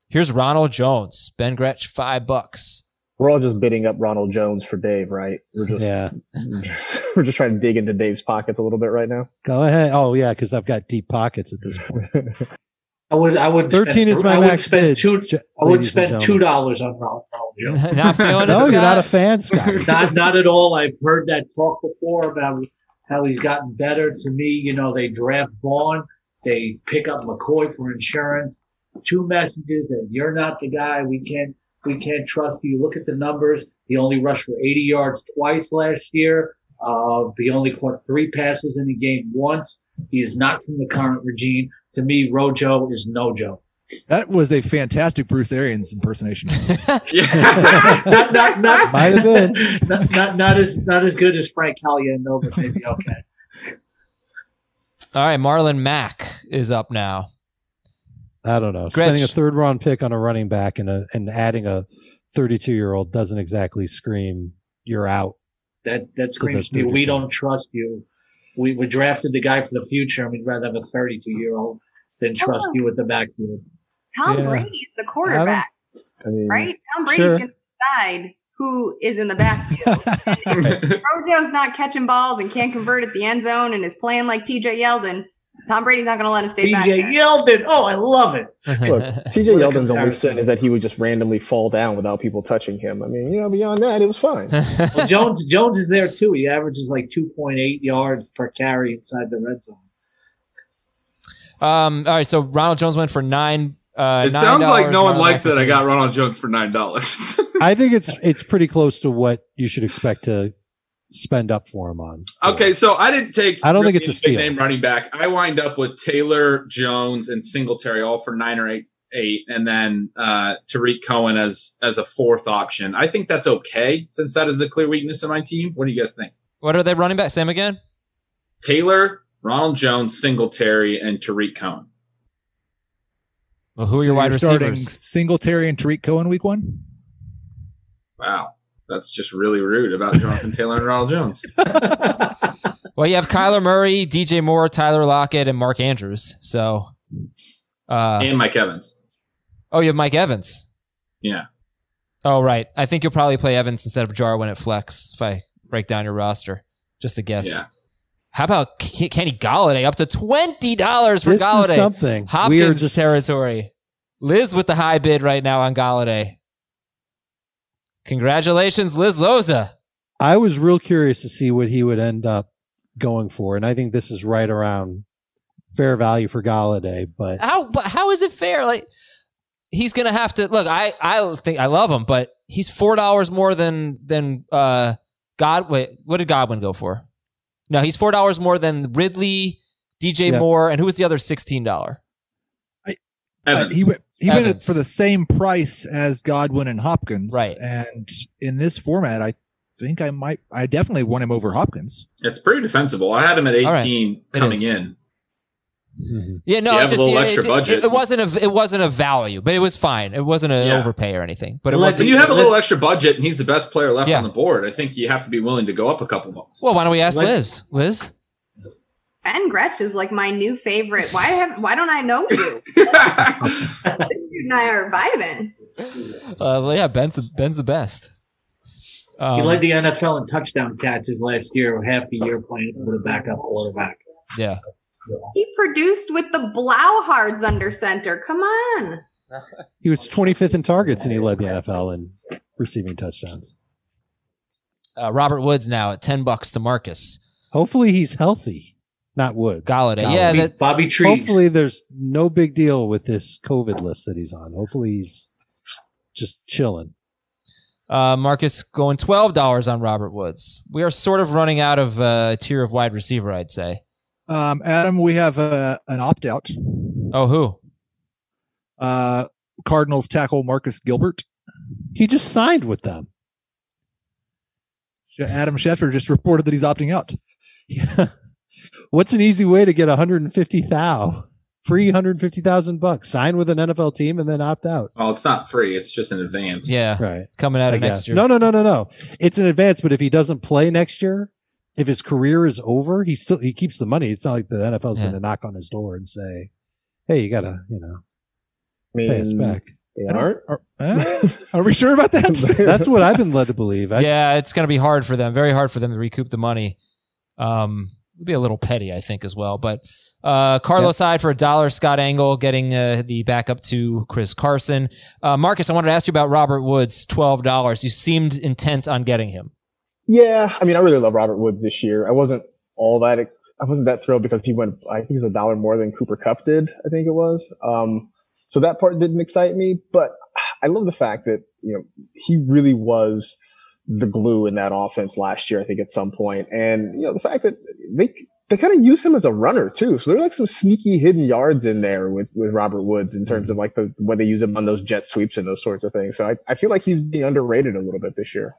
Here's Ronald Jones, Ben Gretch, five bucks. We're all just bidding up Ronald Jones for Dave, right? We're just Yeah. *laughs* we're just trying to dig into Dave's pockets a little bit right now. Go ahead. Oh, yeah, because I've got deep pockets at this point. *laughs* I would. I would. 13 spend, is my I would max spend bid, Two, j- I would spend two dollars on Ronald Jones. *laughs* Not feeling it, No, you're not a Scott? fan, *laughs* Scott. not not at all. I've heard that talk before about how he's gotten better. To me, you know, they draft Vaughn, they pick up McCoy for insurance. Two messages that you're not the guy. We can't we can't trust you. Look at the numbers. He only rushed for 80 yards twice last year. Uh, he only caught three passes in the game once. He is not from the current regime. To me, Rojo is no Joe. That was a fantastic Bruce Arians impersonation. *laughs* not, not, not, *laughs* Might have been. not, not, not as not as good as Frank Caliendo, but maybe okay. All right, Marlon Mack is up now. I don't know. Gretch. Spending a third round pick on a running back and a, and adding a 32 year old doesn't exactly scream you're out. That that So screams that's to me. We don't trust you. We we drafted the guy for the future, and we'd rather have a 32 year old than trust Also- you with the backfield. Tom Yeah. Brady is the quarterback, I mean, right? Tom Brady's Sure. going to decide who is in the backfield. *laughs* Rojo's not catching balls and can't convert at the end zone and is playing like TJ Yeldon. Tom Brady's not going to let him stay back. DJ there. Yeldon. Oh, I love it. *laughs* Look, TJ What a Yeldon's only sin is that he would just randomly fall down without people touching him. I mean, you know, beyond that, it was fine. *laughs* Well, Jones Jones is there too. He averages like 2.8 yards per carry inside the red zone. Um, all right, so Ronald Jones went for nine. Uh, it sounds like no one $9, likes Marlon it. I got Ronald Jones for nine dollars. *laughs* I think it's it's pretty close to what you should expect to spend up for him on. Okay, so I didn't take. I don't think it's a big steal. name running back. I wind up with Taylor Jones and Singletary all for nine or eight, eight, and then uh, Tarik Cohen as as a fourth option. I think that's okay since that is the clear weakness of my team. What do you guys think? What are they running back? Same again? Taylor, Ronald Jones, Singletary, and Tarik Cohen. Well, who are So your wide you're starting receivers? Singletary and Tarik Cohen week one. Wow, that's just really rude about Jonathan Taylor and Ronald Jones. *laughs* Well, you have Kyler Murray, DJ Moore, Tyler Lockett, and Mark Andrews. So, uh, and Mike Evans. oh, you have Mike Evans. Yeah. Oh, right. I think you'll probably play Evans instead of Jarwin at flex if I break down your roster. Just a guess. Yeah. How about Kenny Golladay up to twenty dollars for This is Golladay? something. We are Hopkins just- territory. Liz with the high bid right now on Golladay. Congratulations, Liz Loza. I was real curious to see what he would end up going for, and I think this is right around fair value for Golladay. But How but how is it fair? Like he's gonna have to look. I I think I love him, but he's four dollars more than than uh God. Wait, what did Godwin go for? No, he's four dollars more than Ridley, DJ Yeah. Moore, and who was the other sixteen dollar? Uh, he went he went Evans. for the same price as Godwin and Hopkins. Right. And in this format, I think I might I definitely want him over Hopkins. It's pretty defensible. I had him at 18 It coming is. in. Mm-hmm. Yeah, no, You it have a just little yeah, extra it, budget. It, it wasn't a it wasn't a value, but it was fine. It wasn't an Yeah. overpay or anything. But it wasn't. When you have a little extra budget and he's the best player left Yeah. on the board, I think you have to be willing to go up a couple bucks. Well, why don't we ask Like- Liz? Liz, Ben Gretch is like my new favorite. Why have why don't I know you? *laughs* you and I are vibing. uh, yeah, Ben's the, Ben's the best. Um, he led the NFL in touchdown catches last year, half the year playing with a backup quarterback. yeah. He produced with the Blauhards under center. Come on. he was 25th in targets, and he led the NFL in receiving touchdowns. Uh, Robert Woods now at ten bucks to Marcas Hopefully, he's healthy, not Woods. Golladay. Golladay. Yeah, Bobby, that, Bobby Trees. Hopefully, there's no big deal with this COVID list that he's on. Hopefully, he's just chilling. Uh, Marcas going twelve dollars on Robert Woods. We are sort of running out of uh, a tier of wide receiver, I'd say. Um, Adam, we have uh, an opt out. Oh, who? Uh, Cardinals tackle Marcus Gilbert. He just signed with them. Adam Schefter just reported that he's opting out. *laughs* What's an easy way to get 150 thou? Free 150,000 bucks. Sign with an NFL team and then opt out. Well, it's not free. It's just an advance. Yeah, Right. coming out I of guess. next year. No, no, no, no, no. It's an advance, but if he doesn't play next year, if his career is over, he still he keeps the money. It's not like the NFL's Yeah. going to knock on his door and say, "Hey, you got to, you know, I pay us back." they aren't. Are, uh, are we sure about that? *laughs* That's what I've been led to believe. I, yeah, it's going to be hard for them. Very hard for them to recoup the money. Um, it'd be a little petty, I think, as well. But uh, Carlos Hyde for a dollar. Scott Engel getting uh, the backup to Chris Carson. Uh, Marcas, I wanted to ask you about Robert Woods. Twelve dollars. You seemed intent on getting him. Yeah, I mean, I really love Robert Woods this year. I wasn't all that. I wasn't that thrilled because he went. I think he's a dollar more than Cooper Kupp did. I think it was. Um, so that part didn't excite me, but I love the fact that you know he really was the glue in that offense last year. I think at some point, and you know the fact that they they kind of use him as a runner too. So there are like some sneaky hidden yards in there with with Robert Woods in terms mm-hmm. of like the when they use him on those jet sweeps and those sorts of things. So I, I feel like he's being underrated a little bit this year.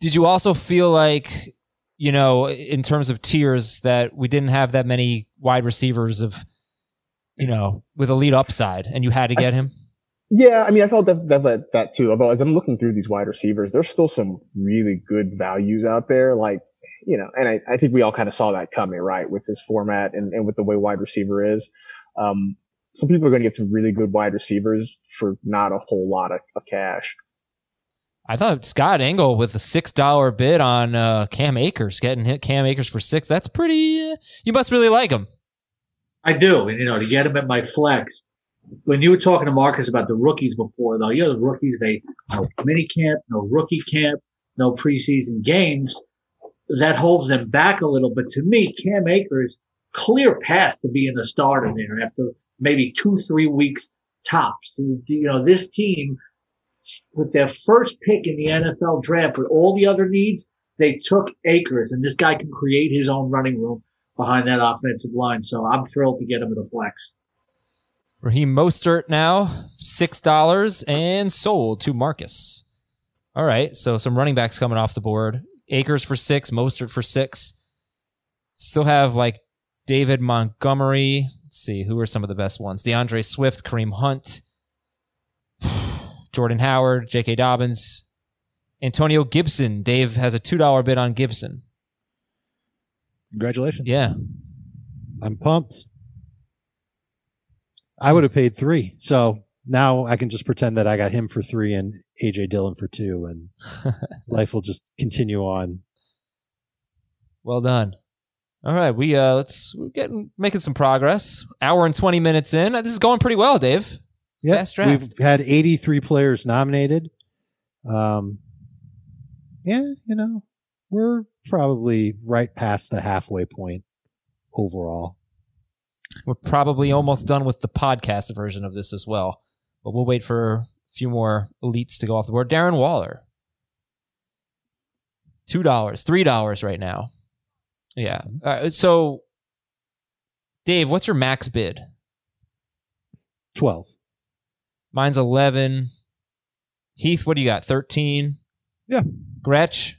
Did you also feel like, you know, in terms of tiers, that we didn't have that many wide receivers of, you know, with elite upside, and you had to get s- him? Yeah, I mean, I felt that, that that too. Although as I'm looking through these wide receivers, there's still some really good values out there. Like, you know, and I, I think we all kind of saw that coming, right, with this format and, and with the way wide receiver is. Um, some people are going to get some really good wide receivers for not a whole lot of, of cash. I thought Scott Engel with a six dollar bid on uh, Cam Akers, getting hit Cam Akers for six. That's pretty. Uh, you must really like him. I do, and you know, to get him at my flex. When you were talking to Marcas about the rookies before, though, you know, the rookies they no mini camp, no rookie camp, no preseason games. That holds them back a little. But to me, Cam Akers clear path to being a starter there after maybe two, three weeks tops. And, you know, this team with their first pick in the NFL draft with all the other needs, they took Akers, and this guy can create his own running room behind that offensive line. So I'm thrilled to get him at a flex. Raheem Mostert now six dollars and sold to Marcas. All right, so some running backs coming off the board. Akers for six, Mostert for six. Still have like David Montgomery. Let's see who are some of the best ones. D'Andre Swift, Kareem Hunt, *sighs* Jordan Howard, J.K. Dobbins, Antonio Gibson. Dave has a two dollar bid on Gibson. Congratulations. Yeah, I'm pumped. I would have paid three. So now I can just pretend that I got him for three and AJ Dillon for two, and *laughs* life will just continue on. Well done. All right, we uh let's we're getting making some progress. Hour and twenty minutes in. This is going pretty well, Dave. Yeah, we've had 83 players nominated. Um, yeah, you know, we're probably right past the halfway point overall. We're probably almost done with the podcast version of this as well, but we'll wait for a few more elites to go off the board. Darren Waller, two dollars, three dollars right now. Yeah. Uh, so, Dave, what's your max bid? 12. Mine's eleven. Heath, what do you got? Thirteen. Yeah. Gretch,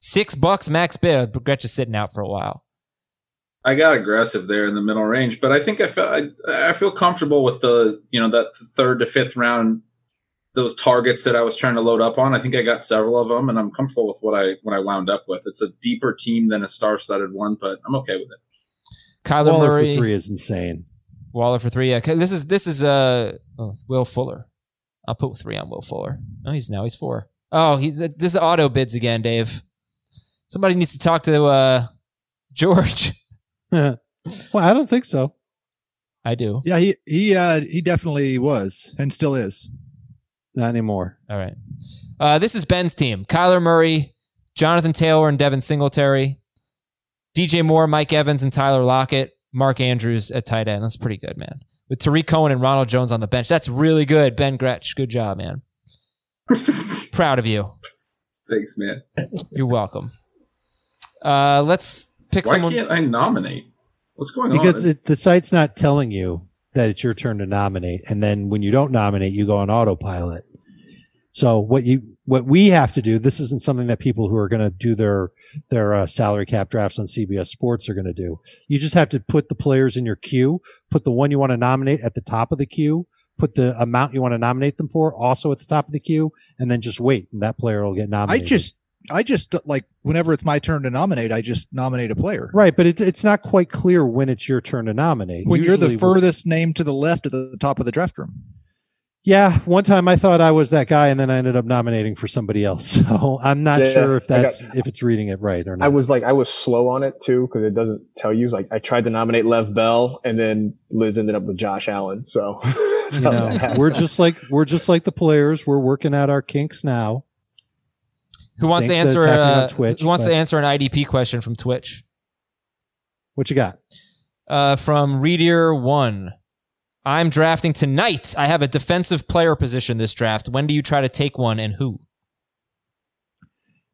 six bucks max bid. But Gretch is sitting out for a while. I got aggressive there in the middle range, but I think I feel I, I feel comfortable with the you know that third to fifth round those targets that I was trying to load up on. I think I got several of them, and I'm comfortable with what I what I wound up with. It's a deeper team than a star-studded one, but I'm okay with it. Kyler Waller Murray for three is insane. Waller for three. Yeah, 'cause this is this is uh oh, Will Fuller. I'll put three on Will Fuller. Oh, he's now he's four. Oh, he's this is auto bids again, Dave. Somebody needs to talk to uh George. *laughs* *laughs* well, I don't think so. I do. Yeah, he he uh he definitely was and still is. Not anymore. All right. Uh, this is Ben's team: Kyler Murray, Jonathan Taylor, and Devin Singletary, DJ Moore, Mike Evans, and Tyler Lockett. Mark Andrews at tight end. That's pretty good, man. With Tariq Cohen and Ronald Jones on the bench. That's really good. Ben Gretch, good job, man. *laughs* Proud of you. Thanks, man. You're welcome. Uh, let's pick Why someone. can't I nominate? What's going on? Because the site's not telling you that it's your turn to nominate, and then when you don't nominate, you go on autopilot. So what you what we have to do this isn't something that people who are going to do their their uh, salary cap drafts on CBS Sports are going to do. You just have to put the players in your queue, put the one you want to nominate at the top of the queue, put the amount you want to nominate them for also at the top of the queue, and then just wait, and that player will get nominated. I just I just like whenever it's my turn to nominate, I just nominate a player. right, but it's it's not quite clear when it's your turn to nominate. When you're the Usually- furthest name to the left at the top of the draft room. Yeah, one time I thought I was that guy, and then I ended up nominating for somebody else. *laughs* So I'm not Yeah, sure if I got- that's if it's reading it right or not. I was like, I was slow on it too because it doesn't tell you. Like, I tried to nominate Lev Bell, and then Liz ended up with Josh Allen. So *laughs* you know, we're just like we're just like the players. We're working out our kinks now. Who wants to answer? it's happening on Uh, Twitch, who wants to answer an IDP question from Twitch? What you got? Uh, from Reader One. I'm drafting tonight. I have a defensive player position this draft. When do you try to take one and who?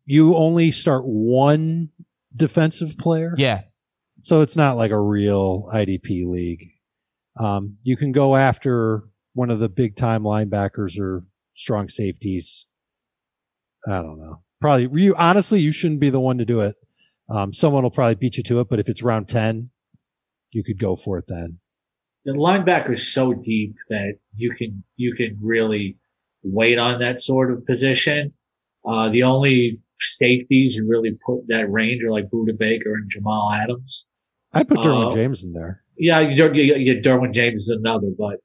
You only start one defensive player. Yeah. So it's not like a real IDP league. Um, you can go after one of the big time linebackers or strong safeties. I don't know. Probably you honestly you shouldn't be the one to do it. Um, someone will probably beat you to it, but if it's round ten, you could go for it then. The linebacker is so deep that you can you can really wait on that sort of position. Uh, the only safeties you really put that range are like Budda Baker and Jamal Adams. I put Derwin Uh, James in there. Yeah, you don't. You, you, Derwin James is another, but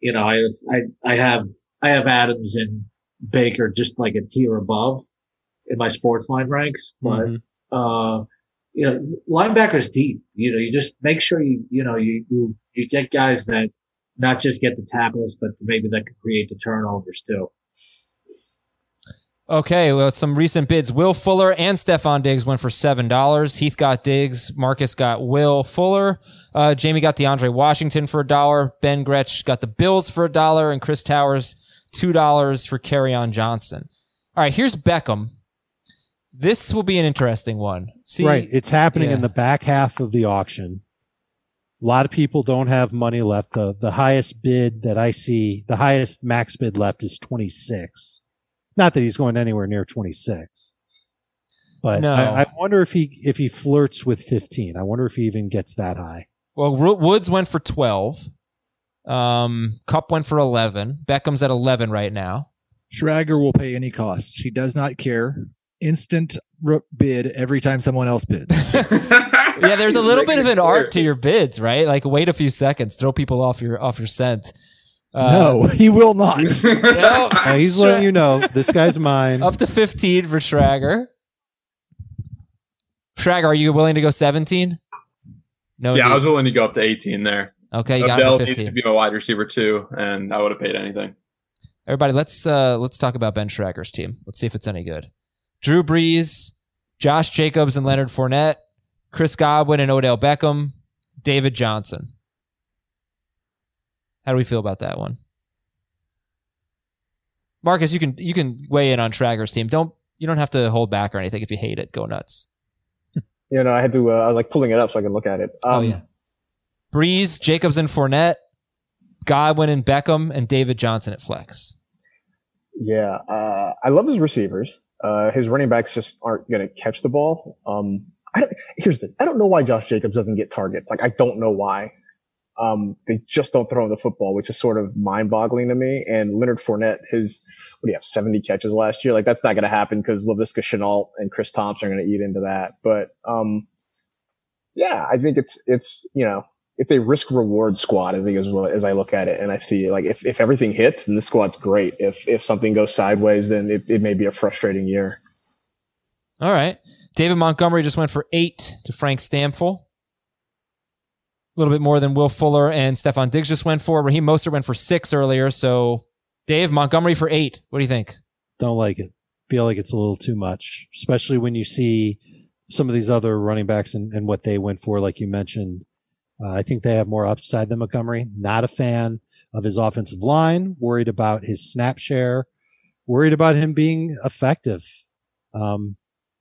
you know, I I I have I have Adams and Baker just like a tier above in my sports line ranks, but Mhm. uh, you know, linebackers deep. You know, you just make sure you you know you you, you get guys that not just get the tackles, but maybe that could create the turnovers too. Okay, well, some recent bids. Will Fuller and Stefon Diggs went for seven dollars. Heath got Diggs. Marcas got Will Fuller. Uh, Jamey got DeAndre Washington for a dollar. Ben Gretch got the Bills for a dollar, and Chris Towers two dollars for on Johnson. All right, here's Beckham. This will be an interesting one. See, right. It's happening yeah. in the back half of the auction. A lot of people don't have money left. The the highest bid that I see, the highest max bid left is 26. Not that he's going anywhere near 26. But No. I, I wonder if he if he flirts with 15. I wonder if he even gets that high. Well, Ro- Woods went for 12. Um, Kupp went for 11. Beckham's at 11 right now. Schragger will pay any costs. He does not care. Instant r- bid every time someone else bids. *laughs* Yeah, there's a little bit of an art to your bids, right? Like wait a few seconds, throw people off your off your scent. Uh, no, he will not. *laughs* no, Uh, he's letting you know this guy's mine. up to 15 for Schragger. Schragger, are you willing to go 17? No. yeah, I was willing to go up to 18 there. okay, you got it Odell for needs to be a wide receiver too, and I would have paid anything. Everybody, let's uh let's talk about Ben Schragger's team. Let's see if it's any good. Drew Brees, Josh Jacobs and Leonard Fournette, Chris Godwin and Odell Beckham, David Johnson. How do we feel about that one? Marcas, you can you can weigh in on Schragger's team. Don't you don't have to hold back or anything. If you hate it, go nuts. *laughs* You know, I had to. Uh, I was like pulling it up so I could look at it. Um, oh yeah. Brees, Jacobs and Fournette, Godwin and Beckham, and David Johnson at flex. Yeah, uh, I love his receivers. Uh, his running backs just aren't going to catch the ball. Um, I don't, here's the, I don't know why Josh Jacobs doesn't get targets. Like, I don't know why. Um, they just don't throw him the football, which is sort of mind boggling to me. And Leonard Fournette, his, what do you have, 70 catches last year? Like, that's not going to happen because Laviska Shenault and Chris Thompson are going to eat into that. But, um, yeah, I think it's, it's, you know, it's a risk reward squad, I think, as well as I look at it. And I see like if, if everything hits, then this squad's great. If if something goes sideways, then it, it may be a frustrating year. All right. David Montgomery just went for eight to Frank Stampfl. A little bit more than Will Fuller and Stefon Diggs just went for. Raheem Mostert went for six earlier. So, Dave, Montgomery for eight. What do you think? Don't like it. Feel like it's a little too much, especially when you see some of these other running backs and, and what they went for, like you mentioned. Uh, I think they have more upside than Montgomery. Not a fan of his offensive line. Worried about his snap share. Worried about him being effective. Um,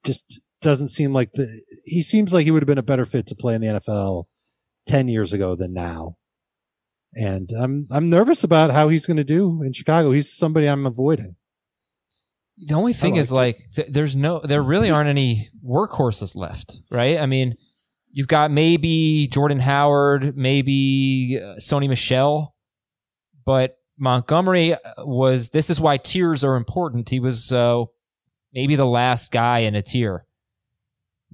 just doesn't seem like the. He seems like he would have been a better fit to play in the NFL ten years ago than now. And I'm I'm nervous about how he's going to do in Chicago. He's somebody I'm avoiding. The only thing like is, like, th- there's no, there really aren't any workhorses left, right? I mean, you've got maybe Jordan Howard, maybe uh, Sony Michel, but Montgomery uh, was. This is why tiers are important. He was uh, maybe the last guy in a tier.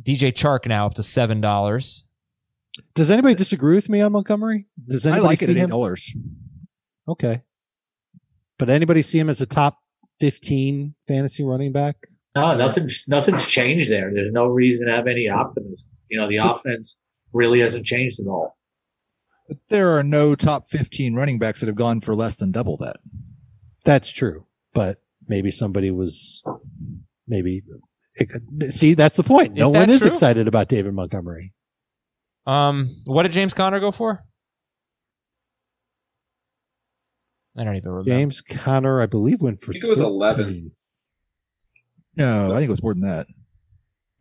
DJ Chark now up to seven dollars. Does anybody disagree with me on Montgomery? Does I anybody like it see at eight him? dollars. Okay, but anybody see him as a top fifteen fantasy running back? No, nothing's nothing's changed there. There's no reason to have any optimism. You know, the offense really hasn't changed at all. But there are no top fifteen running backs that have gone for less than double that. That's true, but maybe somebody was maybe see that's the point. No Is that one is excited about David Montgomery. Um, what did James Conner go for? I don't even remember. James Conner, I believe, went for. I think it was 11. No, I think it was more than that.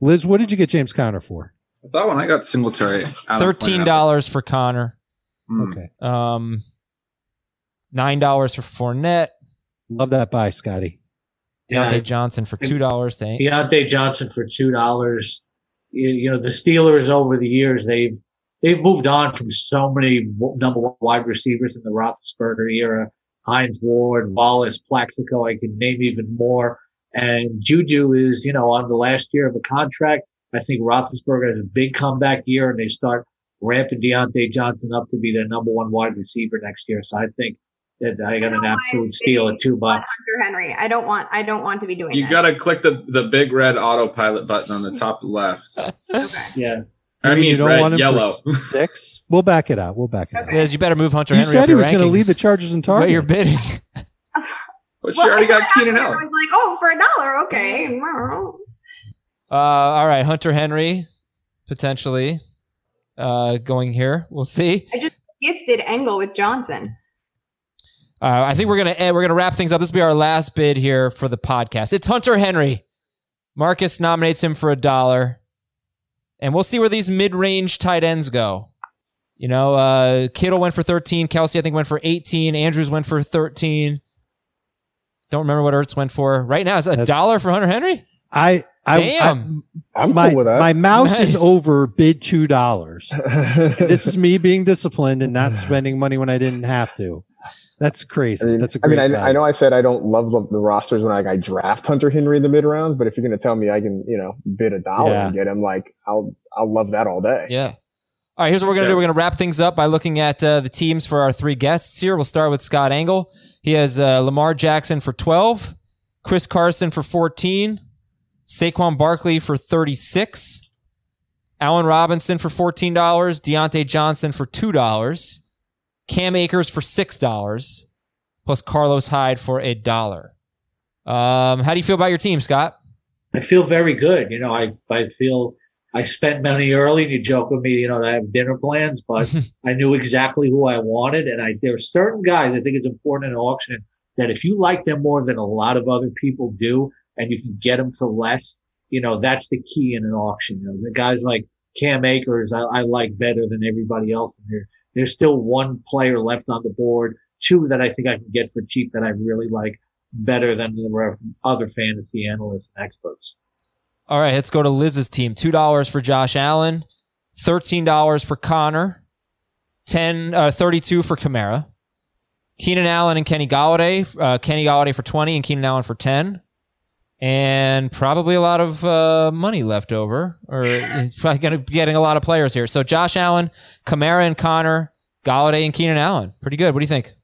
Liz, what did you get James Conner for? That one I got Singletary. out Thirteen dollars for Conner. Mm. Okay, Um, nine dollars for Fournette. love that buy, Scotty. Deontay Yeah. Johnson for two dollars. Thank. Diontae Johnson for two dollars. You, you know, the Steelers over the years they've they've moved on from so many number one wide receivers in the Roethlisberger era. Hines Ward, Wallace, Plaxico. I can name even more. And Juju is, you know, on the last year of a contract. I think Roethlisberger has a big comeback year, and they start ramping Diontae Johnson up to be their number one wide receiver next year. So I think that I got I an absolute steal at two bucks. Hunter Henry. I don't want. I don't want to be doing. You that. got to click the the big red autopilot button on the top left. *laughs* Okay. Yeah. I mean, You don't red, want him for yellow. s- *laughs* six. We'll back it out. We'll back it out. Okay. Liz, you better move Hunter You Henry. said up he was going to lead the rankings. Chargers and What targets. you're bidding. But she already got *laughs* Keenan I was like, oh, for a dollar, okay. Uh, all right, Hunter Henry potentially uh, going here. We'll see. I just gifted Engel with Johnson. Uh, I think we're gonna end, we're gonna wrap things up. This will be our last bid here for the podcast. It's Hunter Henry. Marcas nominates him for a dollar. And we'll see where these mid range tight ends go. You know, uh, Kittle went for 13. Kelce, I think, went for 18. Andrews went for 13. Don't remember what Ertz went for. Right now, is a dollar for Hunter Henry? I, I, Damn. I, I'm my, cool with that. my mouse is over bid two dollars. *laughs* this is me being disciplined and not spending money when I didn't have to. That's crazy. I mean, That's a I great. mean, I, I know I said I don't love the, the rosters when like I draft Hunter Henry in the mid rounds, but if you're going to tell me I can, you know, bid a dollar Yeah. and get him, like I'll, I'll love that all day. Yeah. All right, here's what we're going to do. We're going to wrap things up by looking at uh, the teams for our three guests here. We'll start with Scott Engel. He has uh, Lamar Jackson for 12, Chris Carson for 14, Saquon Barkley for 36, Allen Robinson for $14, Diontae Johnson for $2, Cam Akers for $6, plus Carlos Hyde for a dollar. Um, how do you feel about your team, Scott? I feel very good. You know, I I feel I spent money early, and you joke with me, you know, that I have dinner plans, but *laughs* I knew exactly who I wanted, and I there are certain guys I think it's important in an auction that if you like them more than a lot of other people do, and you can get them for less, you know, that's the key in an auction. You know, the guys like Cam Akers, I, I like better than everybody else in here. There's still one player left on the board, two that I think I can get for cheap that I really like better than the other fantasy analysts and experts. All right, let's go to Liz's team. Two dollars for Josh Allen, thirteen dollars for Conner, 10, uh, 32 for Kamara, Keenan Allen and Kenny Golladay. Uh, Kenny Golladay for twenty and Keenan Allen for ten, and probably a lot of uh, money left over. Or *laughs* probably to be getting a lot of players here. So Josh Allen, Kamara and Conner, Golladay and Keenan Allen. Pretty good. What do you think?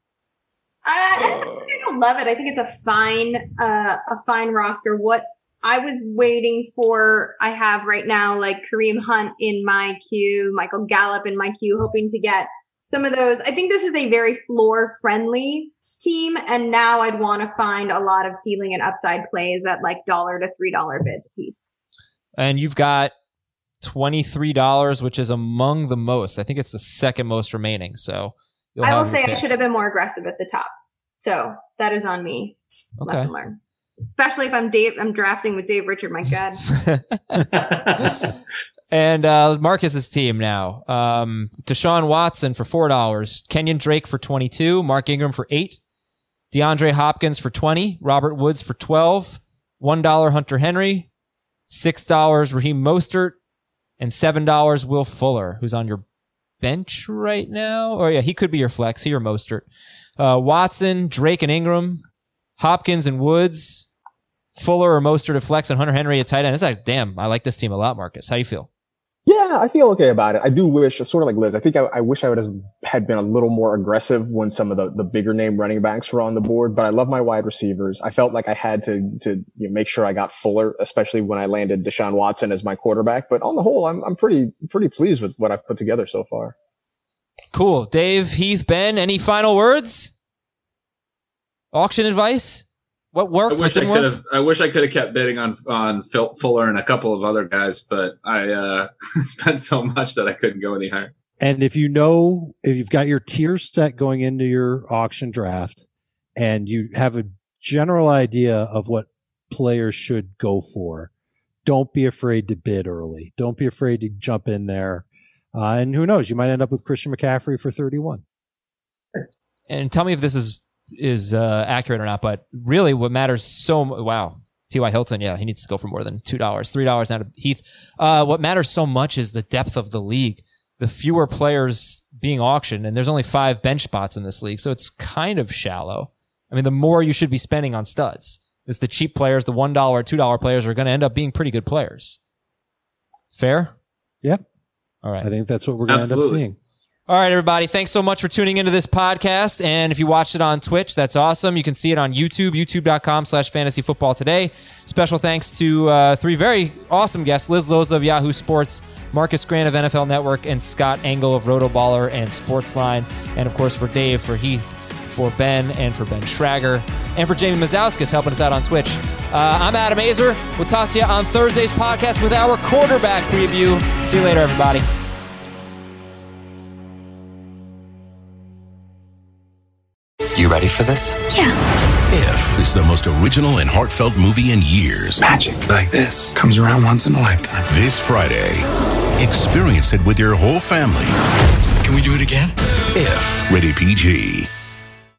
I, I don't love it. I think it's a fine, uh, a fine roster. What I was waiting for, I have right now, like Kareem Hunt in my queue, Michael Gallup in my queue, hoping to get some of those. I think this is a very floor friendly team, and now I'd want to find a lot of ceiling and upside plays at like dollar to three dollar bids a piece. And you've got $23, which is among the most. I think it's the second most remaining. So you'll I will have your say I should have been more aggressive at the top. So that is on me. Okay. Lesson learned. Especially if I'm Dave, I'm drafting with Dave Richard. My God. *laughs* *laughs* And uh, Marcas's team now. Um, Deshaun Watson for four dollars, Kenyon Drake for twenty-two, Mark Ingram for eight, DeAndre Hopkins for twenty, Robert Woods for twelve, one dollar Hunter Henry, six dollars Raheem Mostert, and seven dollars Will Fuller, who's on your bench right now. Oh yeah, he could be your flex. He or Mostert. Uh, Watson, Drake, and Ingram, Hopkins and Woods, Fuller or Mostert to flex, and Hunter Henry at tight end. It's like, damn, I like this team a lot, Marcus. How you feel? Yeah, I feel okay about it. I do wish, sort of like Liz, I think I, I wish I would have had been a little more aggressive when some of the, the bigger name running backs were on the board, but I love my wide receivers. I felt like I had to, to you know, make sure I got Fuller, especially when I landed Deshaun Watson as my quarterback. But on the whole, I'm, I'm pretty, pretty pleased with what I've put together so far. Cool. Dave, Heath, Ben, any final words? Auction advice? What I worked? What wish I didn't could work? have. I wish I could have kept bidding on on Phil Fuller and a couple of other guys, but I uh, *laughs* spent so much that I couldn't go any higher. And if you know, if you've got your tier set going into your auction draft and you have a general idea of what players should go for, don't be afraid to bid early. Don't be afraid to jump in there. Uh, and who knows, you might end up with Christian McCaffrey for 31. And tell me if this is is uh, accurate or not. But really, what matters so mu- wow. T.Y. Hilton, yeah, he needs to go for more than two dollars, three dollars now to Heath. Uh, what matters so much is the depth of the league. The fewer players being auctioned, and there's only five bench spots in this league, so it's kind of shallow. I mean, the more you should be spending on studs. Is the cheap players, the one dollar, two dollar players, are going to end up being pretty good players. Fair. Yep. All right. I think that's what we're going to end up seeing. All right, everybody. Thanks so much for tuning into this podcast. And if you watched it on Twitch, that's awesome. You can see it on YouTube, youtube.com slash fantasy football today. Special thanks to uh, three very awesome guests Liz Loza of Yahoo Sports, Marcas Grant of NFL Network, and Scott Engel of Rotoballer and Sportsline. And of course, for Dave, for Heath, for Ben, and for Ben Schragger, and for Jamie Mazauskas helping us out on Twitch. Uh, I'm Adam Aizer. We'll talk to you on Thursday's podcast with our quarterback preview. See you later, everybody. You ready for this? Yeah. If is the most original and heartfelt movie in years. Magic like this comes around once in a lifetime. This Friday, experience it with your whole family. Can we do it again? If, rated PG.